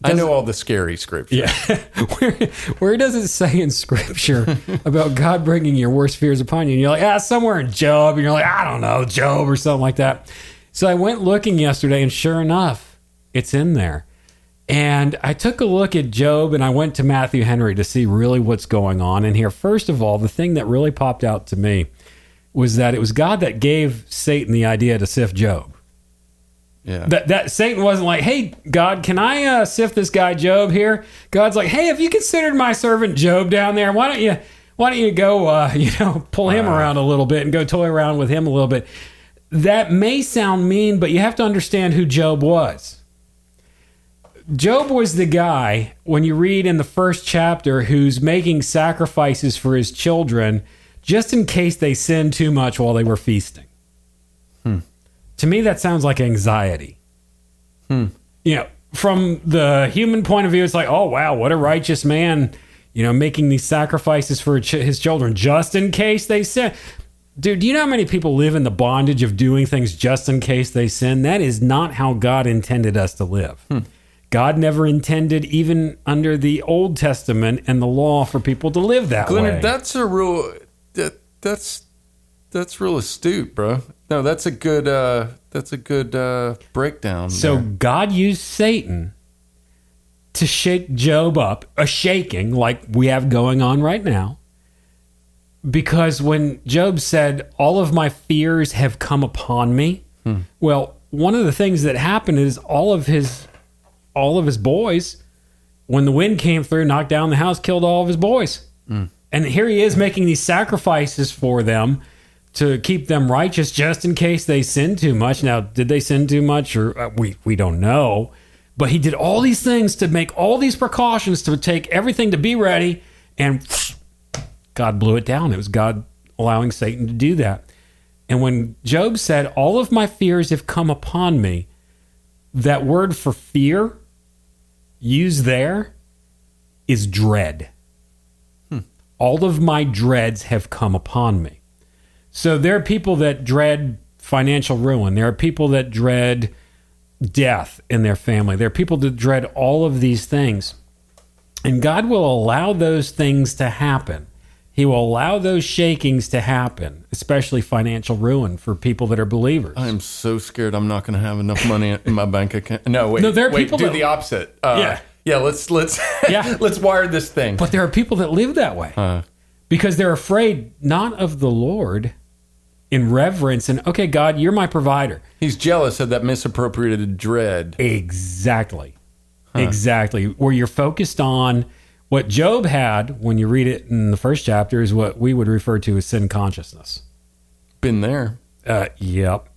I know all the scary scripture. Yeah. <laughs> where, where does it say in scripture about God bringing your worst fears upon you? And you're like, ah, somewhere in Job. And you're like, I don't know, Job or something like that. So I went looking yesterday, and sure enough, it's in there. And I took a look at Job and I went to Matthew Henry to see really what's going on in here. First of all, the thing that really popped out to me was that it was God that gave Satan the idea to sift Job Yeah. that that Satan wasn't like, "Hey God, can I uh, sift this guy Job here?" God's like, "Hey, have you considered my servant Job down there? Why don't you why don't you go uh, <laughs> you know pull him around a little bit and go toy around with him a little bit?" That may sound mean, but you have to understand who Job was. Job was the guy when you read in the first chapter who's making sacrifices for his children just in case they sin too much while they were feasting. Hmm. To me, that sounds like anxiety. Hmm. You know, from the human point of view, it's like, oh, wow, what a righteous man, you know, making these sacrifices for his children just in case they sin. Dude, do you know how many people live in the bondage of doing things just in case they sin? That is not how God intended us to live. Hmm. God never intended, even under the Old Testament and the law, for people to live that way. That's a real. That, that's that's real astute, bro. No, that's a good. uh That's a good uh breakdown. So there. God used Satan to shake Job up, a shaking like we have going on right now. Because when Job said, All of my fears have come upon me, well, one of the things that happened is all of his all of his boys, when the wind came through, knocked down the house, killed all of his boys. And here he is making these sacrifices for them to keep them righteous just in case they sin too much. Now, did they sin too much or uh, we we don't know. But he did all these things to make all these precautions to take everything to be ready and God blew it down. It was God allowing Satan to do that. And when Job said, "All of my fears have come upon me," that word for fear used there is dread. Hmm. All of my dreads have come upon me. So there are people that dread financial ruin. There are people that dread death in their family. There are people that dread all of these things. And God will allow those things to happen. He will allow those shakings to happen, especially financial ruin for people that are believers. I'm so scared I'm not going to have enough money in my bank account. No, wait. No, there are wait, people do that- the opposite. Uh, Yeah. Yeah, let's let's <laughs> Yeah. let's wire this thing. But there are people that live that way because they're afraid not of the Lord in reverence and, okay, God, you're my provider. He's jealous of that misappropriated dread. Exactly. Exactly. Where you're focused on what Job had when you read it in the first chapter is what we would refer to as sin consciousness. Been there. Uh, yep.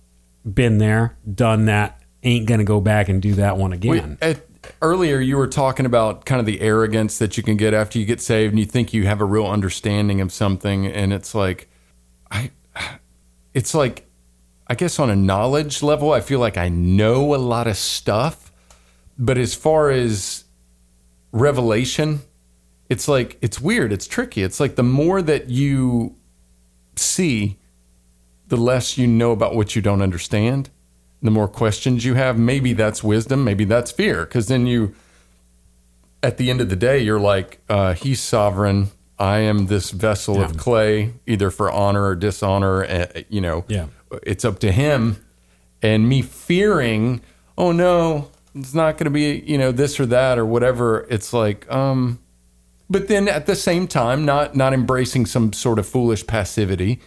Been there, done that. Ain't going to go back and do that one Wait, again. at, earlier, you were talking about kind of the arrogance that you can get after you get saved, and you think you have a real understanding of something, and it's like, I, it's like, I guess on a knowledge level, I feel like I know a lot of stuff, but as far as revelation, it's like it's weird, it's tricky. It's like the more that you see, the less you know about what you don't understand the more questions you have, maybe that's wisdom, maybe that's fear. Because then you, at the end of the day, you're like, uh, He's sovereign. I am this vessel of clay, either for honor or dishonor. Uh, you know, Yeah. it's up to Him. And me fearing, oh no, it's not going to be, you know, this or that or whatever. It's like, um, but then at the same time, not not embracing some sort of foolish passivity.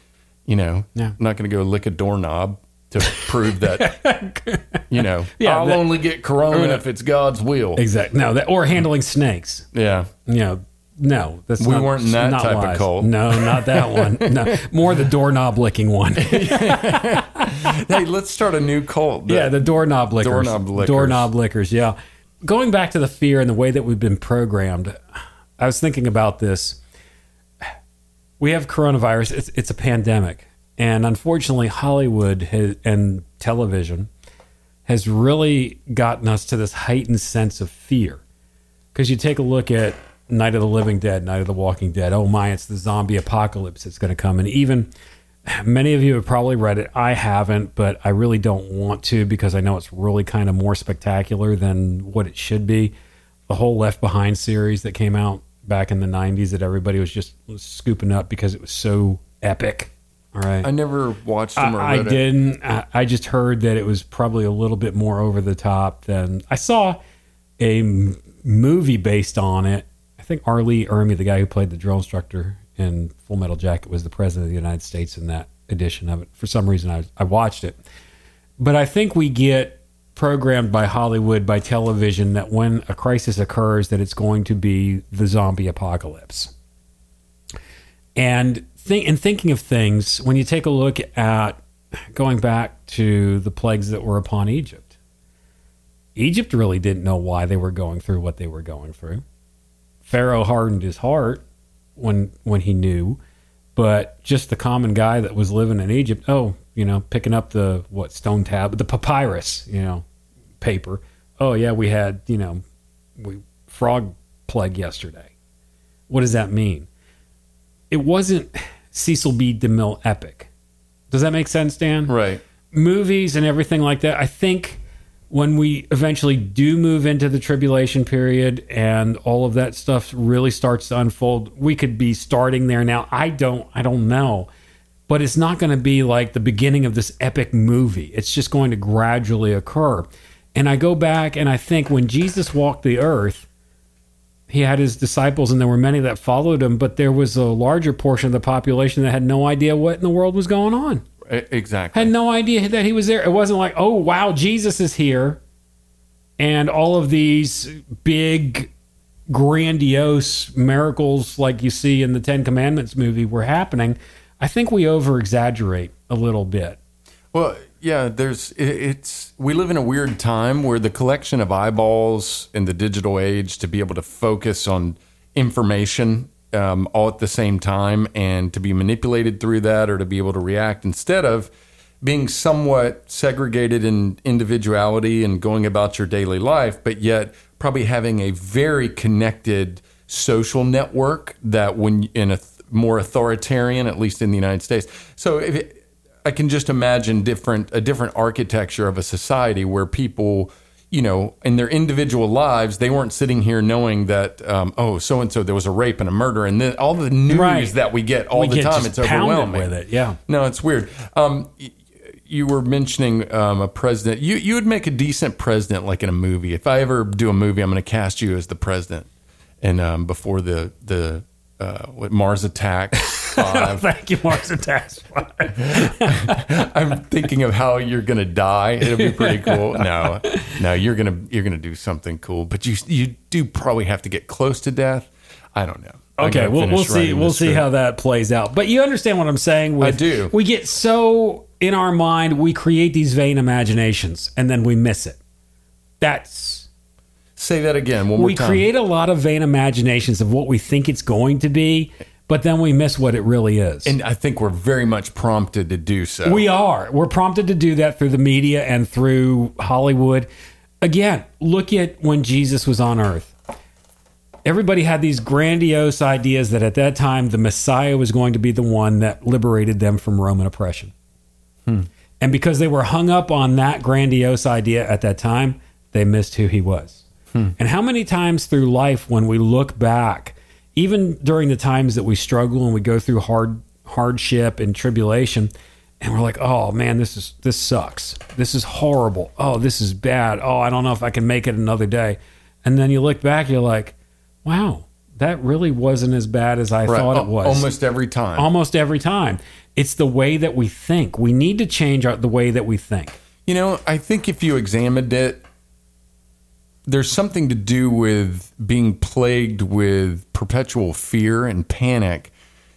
You know, Yeah. I'm not going to go lick a doorknob to prove that. <laughs> you know, Yeah, I'll that- only get corona if it's God's will. Exactly. No, that or handling snakes. Yeah, You know, no, that's We not, weren't in that type of cult. No, not that <laughs> one. No, more the doorknob licking one. <laughs> hey, let's start a new cult. yeah, the doorknob lickers. Doorknob lickers. Doorknob lickers. Yeah. Going back to the fear and the way that we've been programmed, I was thinking about this. We have coronavirus. It's, it's a pandemic, and unfortunately, Hollywood has, and television has really gotten us to this heightened sense of fear. Because you take a look at Night of the Living Dead, Night of the Walking Dead. Oh my, it's the zombie apocalypse that's going to come, and even many of you have probably read it. I haven't, but I really don't want to because I know it's really kind of more spectacular than what it should be. The whole Left Behind series that came out back in the 90s that everybody was just scooping up because it was so epic. All right. I never watched them or I, I didn't. I, I just heard that it was probably a little bit more over the top than I saw a m- movie based on it. I think R. Lee Ermey, the guy who played the drill instructor in Full Metal Jacket, was the president of the United States in that edition of it. For some reason, I, I watched it. But I think we get programmed by Hollywood, by television, that when a crisis occurs, that it's going to be the zombie apocalypse. And think, in thinking of things, when you take a look at going back to the plagues that were upon Egypt, Egypt really didn't know why they were going through what they were going through. Pharaoh hardened his heart when when he knew, but just the common guy that was living in Egypt, oh, you know, picking up the what stone tab, the papyrus, you know, paper. Oh yeah, we had you know, we frog plague yesterday. What does that mean? It wasn't Cecil B. DeMille epic. Does that make sense, Dan? Right. movies and everything like that. I think when we eventually do move into the tribulation period and all of that stuff really starts to unfold, we could be starting there now. I don't I don't know. But it's not going to be like the beginning of this epic movie. It's just going to gradually occur. And I go back and I think when Jesus walked the earth, he had his disciples and there were many that followed him, but there was a larger portion of the population that had no idea what in the world was going on Exactly. had no idea that he was there. It wasn't like, oh wow, Jesus is here, and all of these big, grandiose miracles like you see in the Ten Commandments movie were happening. I think we over exaggerate a little bit. Well, yeah, there's it's we live in a weird time where the collection of eyeballs in the digital age to be able to focus on information um, all at the same time and to be manipulated through that or to be able to react instead of being somewhat segregated in individuality and going about your daily life, but yet probably having a very connected social network that when in a more authoritarian, at least in the United States. So if it, I can just imagine different a different architecture of a society where people, you know, in their individual lives, they weren't sitting here knowing that um, oh, so and so there was a rape and a murder, and then all the news Right. that we get all We the get time, it's overwhelming with it, yeah. No, it's weird. Um, you were mentioning um, a president. You you would make a decent president, like in a movie. If I ever do a movie, I'm going to cast you as the president, and um, before the the uh, what Mars attack. <laughs> Five. Thank you, Martin Task. <laughs> I'm thinking of how you're gonna die. It'll be pretty cool. <laughs> No, no, you're gonna you're gonna do something cool, but you you do probably have to get close to death. I don't know. Okay, we'll, we'll see. We'll see script. how that plays out. But you understand what I'm saying? With, do. We get so in our mind, we create these vain imaginations, and then we miss it. That's Say that again. One more we time. create a lot of vain imaginations of what we think it's going to be, but then we miss what it really is. and I think we're very much prompted to do so. We are. We're prompted to do that through the media and through Hollywood. Again, look at when Jesus was on earth. Everybody had these grandiose ideas that at that time the Messiah was going to be the one that liberated them from Roman oppression. Hmm. And because they were hung up on that grandiose idea at that time, they missed who he was. Hmm. And how many times through life when we look back, even during the times that we struggle and we go through hard hardship and tribulation, and we're like, "Oh man, this is this sucks. This is horrible. Oh, this is bad. Oh, I don't know if I can make it another day." And then you look back, you're like, "Wow, that really wasn't as bad as I Right. thought it was." almost every time. almost every time. It's the way that we think. We need to change our, the way that we think. You know, I think if you examined it, there's something to do with being plagued with perpetual fear and panic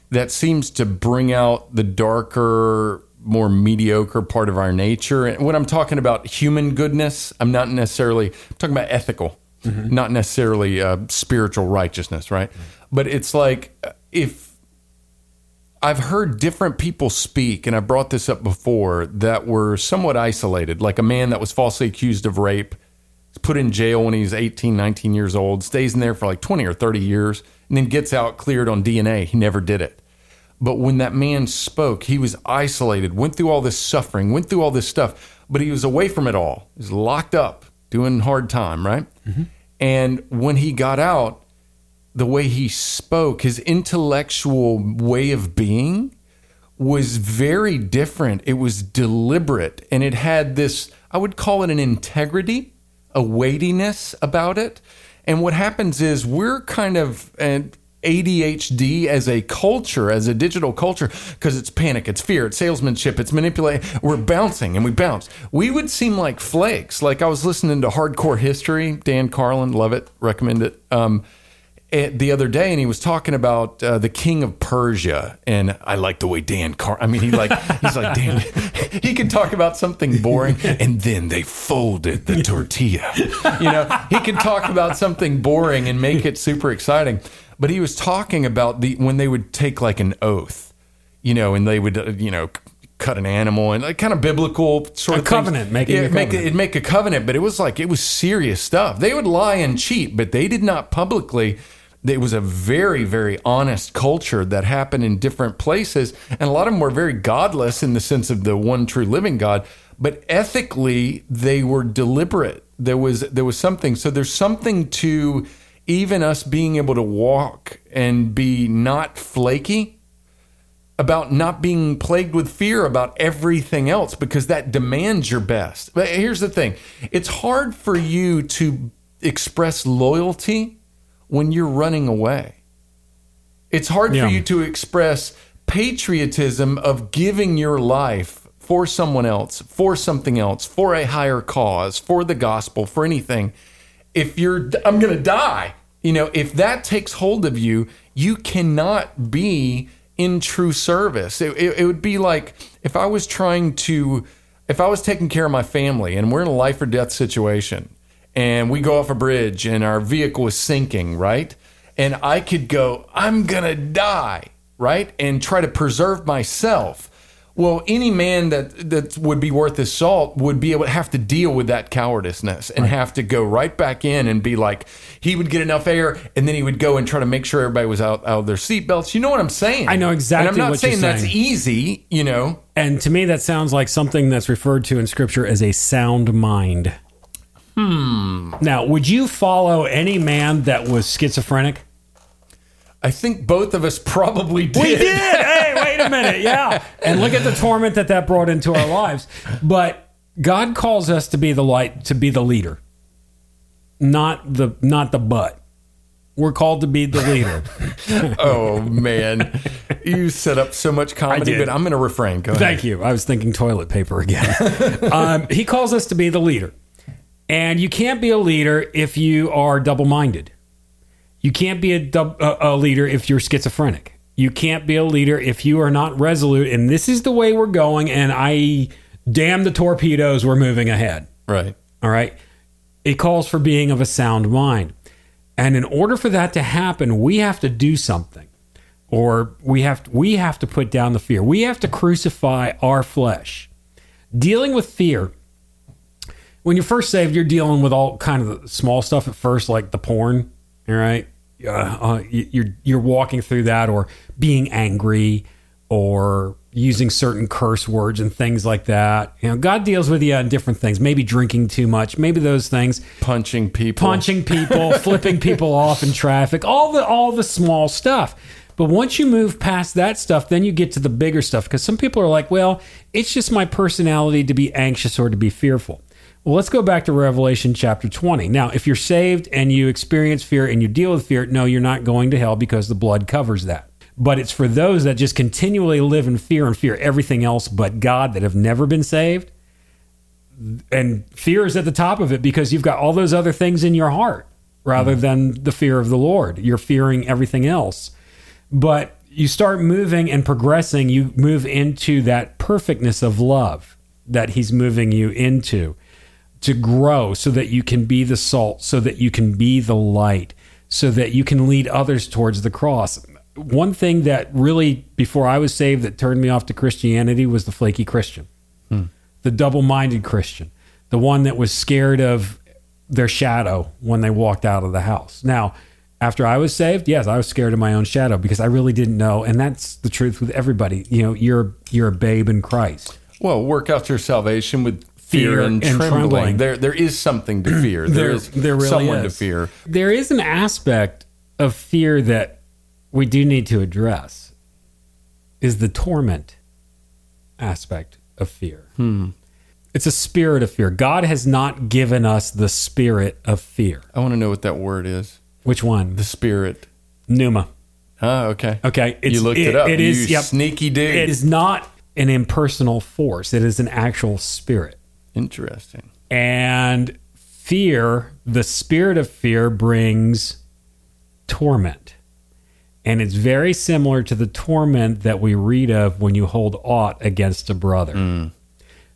that seems to bring out the darker, more mediocre part of our nature. And when I'm talking about human goodness, I'm not necessarily I'm talking about ethical. not necessarily uh, spiritual righteousness, right? But it's like uh, if I've heard different people speak, and I brought this up before, that were somewhat isolated, like a man that was falsely accused of rape, put in jail when he's 18, 19 years old, stays in there for like 20 or 30 years, and then gets out cleared on DNA. He never did it. But when that man spoke, he was isolated, went through all this suffering, went through all this stuff, but he was away from it all. He was locked up, doing hard time, right? Mm-hmm. And when he got out, the way he spoke, his intellectual way of being was very different. It was deliberate and it had this, I would call it an integrity, a weightiness about it. And what happens is we're kind of an ADHD as a culture, as a digital culture, because it's panic, it's fear, it's salesmanship, it's manipulation. We're bouncing and we bounce. We would seem like flakes. Like I was listening to Hardcore History, Dan Carlin, love it, recommend it. Um, the other day, and he was talking about uh, the king of Persia, and I like the way Dan Car. I mean, he like he's like Dan. <laughs> he can talk about something boring, and then they folded the tortilla. You know, he can talk about something boring and make it super exciting. But he was talking about the when they would take like an oath, you know, and they would uh, you know cut an animal and like kind of biblical sort A of covenant, making a make covenant. it'd make a covenant, but it was like it was serious stuff. They would lie and cheat, but they did not publicly. It was a very, very honest culture that happened in different places, and a lot of them were very godless in the sense of the one true living God. But ethically, they were deliberate. There was there was something. So there's something to even us being able to walk and be not flaky about not being plagued with fear about everything else because that demands your best. But here's the thing it's hard for you to express loyalty when you're running away. It's hard Yeah. for you to express patriotism of giving your life for someone else, for something else, for a higher cause, for the gospel, for anything. If you're, I'm going to die, you know, if that takes hold of you, you cannot be in true service. It, it, it would be like if I was trying to, if I was taking care of my family and we're in a life or death situation and we go off a bridge and our vehicle is sinking, right? And I could go, I'm going to die, right? And try to preserve myself. Well, any man that that would be worth his salt would be able to have to deal with that cowardiceness and have to go right back in and be like, he would get enough air, and then he would go and try to make sure everybody was out, out of their seatbelts. You know what I'm saying? I know exactly And I'm not you're saying that's easy. You know, And to me, that sounds like something that's referred to in scripture as a sound mind. Hmm. Now, would you follow any man that was schizophrenic? I think both of us probably did. We did. hey, wait a minute. <laughs> Yeah. And look at the torment that that brought into our lives. But God calls us to be the light, to be the leader, not the not the butt. We're called to be the leader. <laughs> Oh man, you set up so much comedy, but I'm going to refrain. Go ahead. Thank you. I was thinking toilet paper again. <laughs> um, he calls us to be the leader. And you can't be a leader if you are double minded. You can't be a, dub- a, a leader if you're schizophrenic. You can't be a leader if you are not resolute. And this is the way we're going. And I damn the torpedoes, we're moving ahead. Right. All right. It calls for being of a sound mind. And in order for that to happen, we have to do something. Or we have we have to put down the fear. We have to crucify our flesh. Dealing with fear. When you're first saved, you're dealing with all kind of the small stuff at first, like the porn. All right, uh, uh, you- you're you're walking through that, or being angry, or using certain curse words and things like that. You know, God deals with you on different things. Maybe drinking too much. Maybe those things Punching people. punching people, <laughs> flipping people off in traffic, all the all the small stuff. But once you move past that stuff, then you get to the bigger stuff because some people are like, "Well, it's just my personality to be anxious or to be fearful." Well, let's go back to Revelation chapter 20. Now, if you're saved and you experience fear and you deal with fear, no, you're not going to hell because the blood covers that. But it's for those that just continually live in fear and fear everything else but God that have never been saved and fear is at the top of it because you've got all those other things in your heart rather hmm. than the fear of the Lord. You're fearing everything else. But you start moving and progressing, you move into that perfectness of love that He's moving you into. To grow so that you can be the salt, so that you can be the light, so that you can lead others towards the cross. One thing that really, before I was saved, that turned me off to Christianity was the flaky Christian, hmm. the double minded Christian, the one that was scared of their shadow when they walked out of the house. Now, after I was saved, yes, I was scared of my own shadow because I really didn't know, and that's the truth with everybody. You know, you're you're a babe in Christ. Well, work out your salvation with fear, and, and trembling. trembling. There, there is something to fear. <clears throat> there is there really someone to is. fear. There is an aspect of fear that we do need to address. Is the torment aspect of fear? Hmm. It's a spirit of fear. God has not given us the spirit of fear. I want to know what that word is. Which one? The spirit. Pneuma. Ah, okay. Okay, it's- you looked it, it- up. it is- You yep. sneaky dude. It is not an impersonal force. It is an actual spirit. Interesting. And fear, the spirit of fear brings torment. And it's very similar to the torment that we read of when you hold aught against a brother. Mm.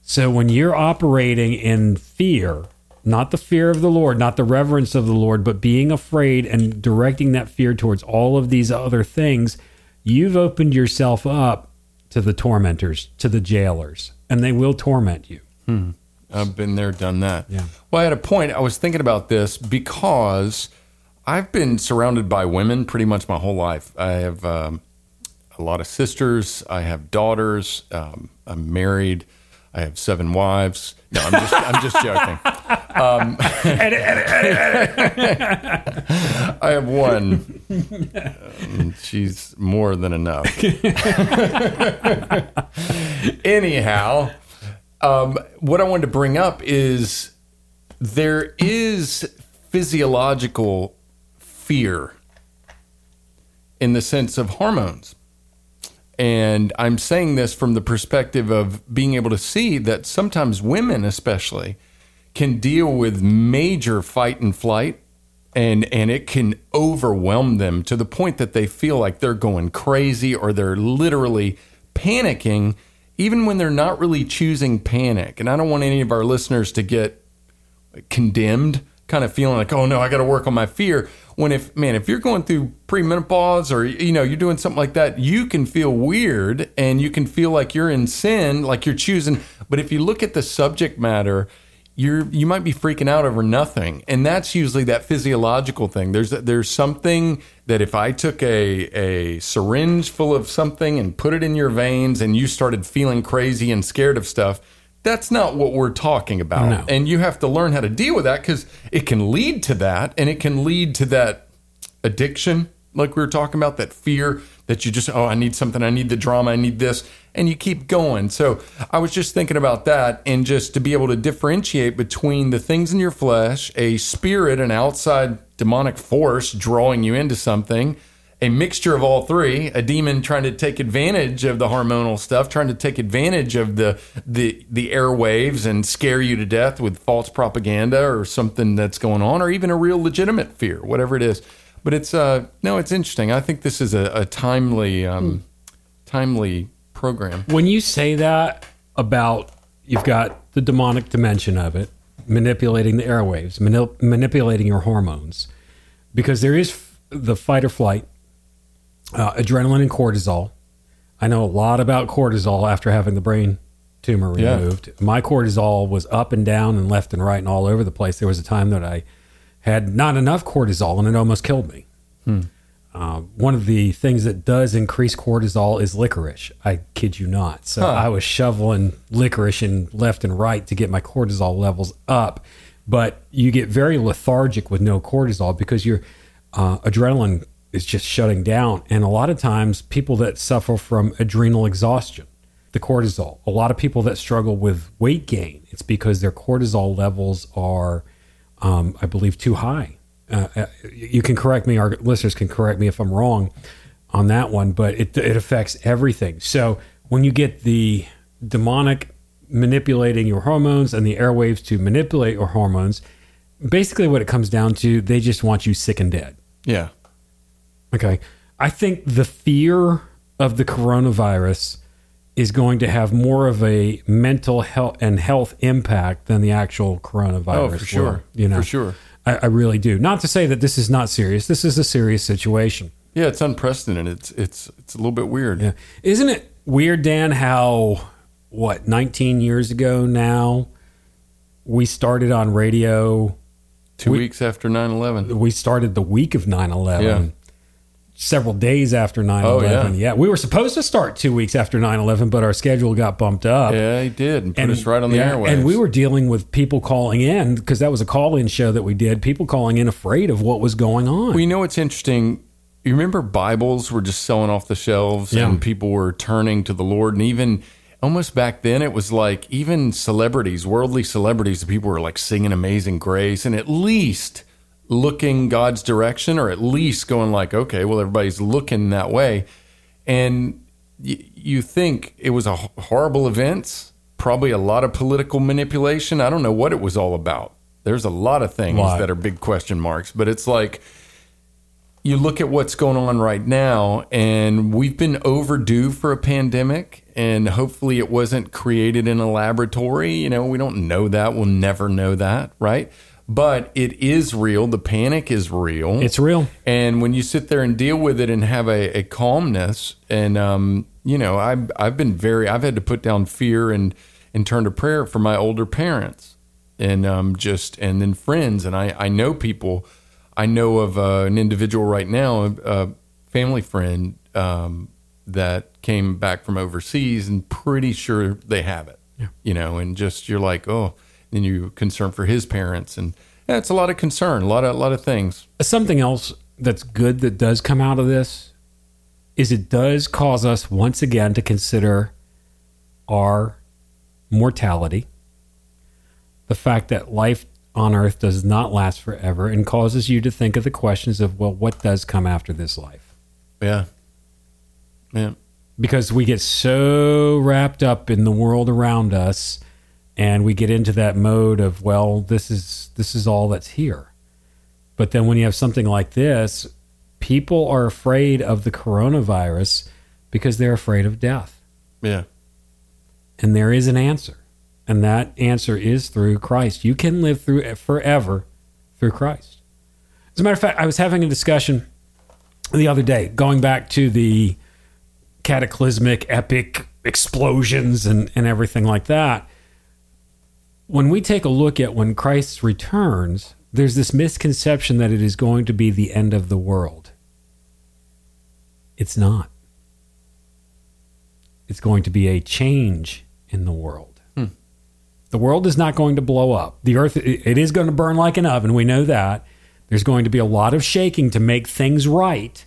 So when you're operating in fear, not the fear of the Lord, not the reverence of the Lord, but being afraid and directing that fear towards all of these other things, you've opened yourself up to the tormentors, to the jailers, and they will torment you. Hmm. I've been there, done that. Yeah. Well, at a point, I was thinking about this because I've been surrounded by women pretty much my whole life. I have um, a lot of sisters. I have daughters. Um, I'm married. I have seven wives. No, I'm just I'm just joking. Um, <laughs> I have one. Um, she's more than enough. <laughs> Anyhow, um, what I wanted to bring up is there is physiological fear in the sense of hormones. And I'm saying this from the perspective of being able to see that sometimes women, especially, can deal with major fight and flight and and it can overwhelm them to the point that they feel like they're going crazy or they're literally panicking even when they're not really choosing panic. And I don't want any of our listeners to get condemned, kind of feeling like, oh no, I got to work on my fear. When if man, if you're going through premenopause or you know you're doing something like that, you can feel weird and you can feel like you're in sin, like you're choosing. But if you look at the subject matter, you're you might be freaking out over nothing, and that's usually that physiological thing. There's there's something that if I took a a syringe full of something and put it in your veins, and you started feeling crazy and scared of stuff. That's not what we're talking about. No. And you have to learn how to deal with that because it can lead to that and it can lead to that addiction, like we were talking about, that fear that you just, oh, I need something, I need the drama, I need this, and you keep going. So I was just thinking about that and just to be able to differentiate between the things in your flesh, a spirit, an outside demonic force drawing you into something. A mixture of all three, a demon trying to take advantage of the hormonal stuff, trying to take advantage of the the the airwaves and scare you to death with false propaganda or something that's going on, or even a real legitimate fear, whatever it is. But it's uh no, it's interesting. I think this is a, a timely um, timely program. When you say that about you've got the demonic dimension of it, manipulating the airwaves, manip- manipulating your hormones, because there is f- the fight or flight, uh, adrenaline and cortisol. I know a lot about cortisol after having the brain tumor Yeah. removed. My cortisol was up and down and left and right and all over the place. There was a time that I had not enough cortisol and it almost killed me. Uh, one of the things that does increase cortisol is licorice. I kid you not. So Huh. I was shoveling licorice in left and right to get my cortisol levels up. But you get very lethargic with no cortisol because your uh, adrenaline is just shutting down. And a lot of times, people that suffer from adrenal exhaustion, the cortisol, a lot of people that struggle with weight gain, it's because their cortisol levels are, um, I believe, too high uh, uh, you can correct me, our listeners can correct me if I'm wrong on that one, but it, it affects everything. So when you get the demonic manipulating your hormones and the airwaves to manipulate your hormones, basically what it comes down to, they just want you sick and dead. Yeah. Okay. I think the fear of the coronavirus is going to have more of a mental health and health impact than the actual coronavirus. Oh, for sure. will, you know, For sure. I, I really do. Not to say that this is not serious. This is a serious situation. Yeah, it's unprecedented. It's it's it's a little bit weird. Yeah. Isn't it weird, Dan, how, what, 19 years ago now, we started on radio. Two We- weeks after 9-11. We started the week of 9 11. Yeah. Several days after 9 Oh, 11. yeah. Yeah. We were supposed to start two weeks after 9 11, but our schedule got bumped up. Yeah, he did, and put us right on the yeah, airwaves. And we were dealing with people calling in because that was a call in show that we did. People calling in afraid of what was going on. Well, you know what's interesting? You remember Bibles were just selling off the shelves Yeah. and people were turning to the Lord. And even almost back then, it was like even celebrities, worldly celebrities, the people were like singing Amazing Grace and at least looking God's direction or at least going like, okay, well, everybody's looking that way. And y- you think it was a h- horrible event, probably a lot of political manipulation. I don't know what it was all about. There's a lot of things Lot. that are big question marks, but it's like, you look at what's going on right now, and we've been overdue for a pandemic, and hopefully it wasn't created in a laboratory. You know, we don't know that. We'll never know that, right? But it is real. The panic is real. It's real. And when you sit there and deal with it and have a, a calmness, and um, you know, I've I've been very I've had to put down fear and and turn to prayer for my older parents, and um, just and then friends, and I I know people. I know of uh, an individual right now, a, a family friend um, that came back from overseas, and pretty sure they have it. You know, and just you're like, oh, then you're concerned for his parents, and yeah, it's a lot of concern, a lot of a lot of things. Something else that's good that does come out of this is it does cause us once again to consider our mortality, the fact that life on earth does not last forever, and causes you to think of the questions of, well, what does come after this life? Yeah. Yeah. because we get so wrapped up in the world around us and we get into that mode of well this is this is all that's here. But then when you have something like this people are afraid of the coronavirus because they're afraid of death. Yeah. and there is an answer. And that answer is through Christ. You can live through forever through Christ. As a matter of fact I was having a discussion the other day going back to the cataclysmic epic explosions and, and everything like that when we take a look at when christ returns there's this misconception that it is going to be the end of the world. It's not. It's going to be a change in the world. Hmm. The world is not going to blow up. The earth it it is going to burn like an oven we know that. There's going to be a lot of shaking to make things right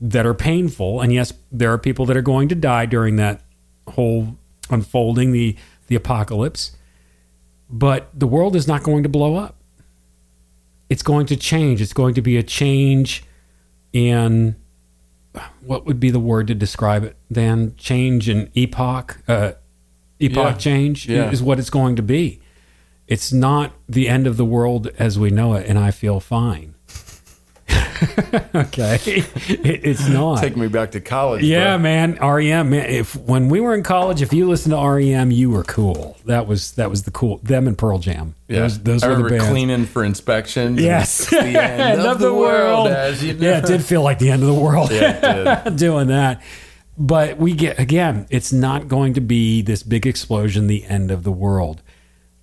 that are painful and yes there are people that are going to die during that whole unfolding the the apocalypse but the world is not going to blow up. It's going to change. It's going to be a change in what would be the word to describe it then change in epoch uh, epoch Yeah. change Yeah. is what it's going to be. It's not the end of the world as we know it and i feel fine <laughs> okay It- it's not Take me back to college. yeah, bro. man. REM. Man, if when we were in college, if you listened to REM, you were cool. That was that was the cool. Them and Pearl Jam. Yeah. Those, those I were the bands. cleaning for inspection. Yes, the <laughs> end of the world. as you know. Yeah, it did feel like the end of the world. Yeah, it did. <laughs> doing that. But we get again, it's not going to be this big explosion, the end of the world.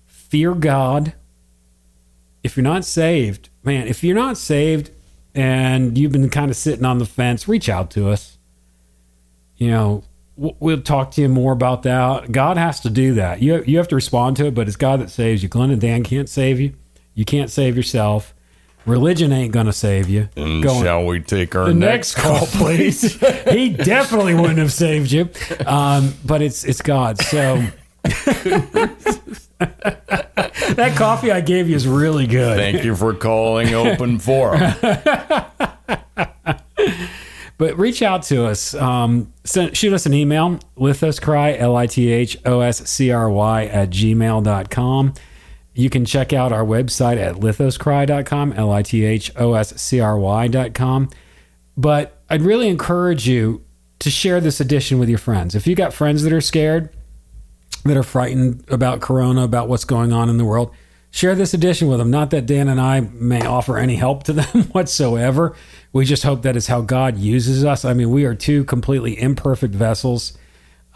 Fear God. If you're not saved, man, if you're not saved and you've been kind of sitting on the fence, reach out to us. You know, we'll talk to you more about that. God has to do that. You you have to respond to it, but it's God that saves you. Glenn and Dan can't save you. You can't save yourself. Religion ain't gonna save you. And Going- shall we take our the next, next call, please. <laughs> he definitely wouldn't have saved you, um, but it's it's God. So <laughs> <laughs> that coffee I gave you is really good. Thank you for calling Open Forum. <laughs> But reach out to us. Um, send, shoot us an email, lithoscry, L I T H O S C R Y, at gmail.com. You can check out our website at lithoscry.com, L I T H O S C R Y.com. But I'd really encourage you to share this edition with your friends. If you got friends that are scared, that are frightened about Corona, about what's going on in the world, share this edition with them. Not that Dan and I may offer any help to <laughs> them whatsoever. We just hope that is how God uses us. I mean, we are two completely imperfect vessels.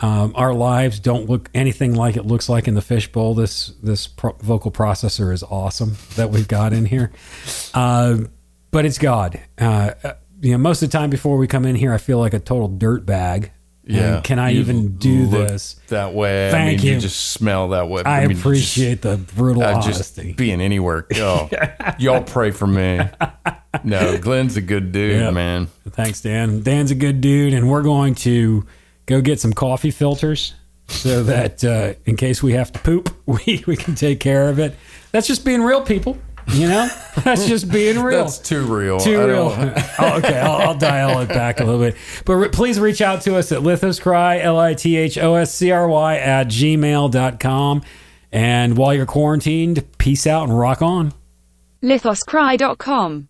Um, our lives don't look anything like it looks like in the fishbowl. This this pro- vocal processor is awesome that we've got in here, uh, but it's God. Uh, you know, most of the time before we come in here, I feel like a total dirt bag. Yeah. And can I You even do this? that way? I Thank mean, you. you just smell that way. I, mean, just- appreciate the brutal uh, just honesty. being anywhere. <laughs> Oh, y'all pray for me. No, Glenn's a good dude, man. Thanks, Dan. Dan's a good dude, and we're going to go get some coffee filters so <laughs> that uh, in case we have to poop, <laughs> we, we can take care of it. That's just being real, people. You know, <laughs> that's just being real. That's too real. Too I real. <laughs> oh, okay, I'll, I'll dial it back a little bit. But re- please reach out to us at lithoscry, L I T H O S C R Y, at gmail.com. And while you're quarantined, peace out and rock on. lithoscry.com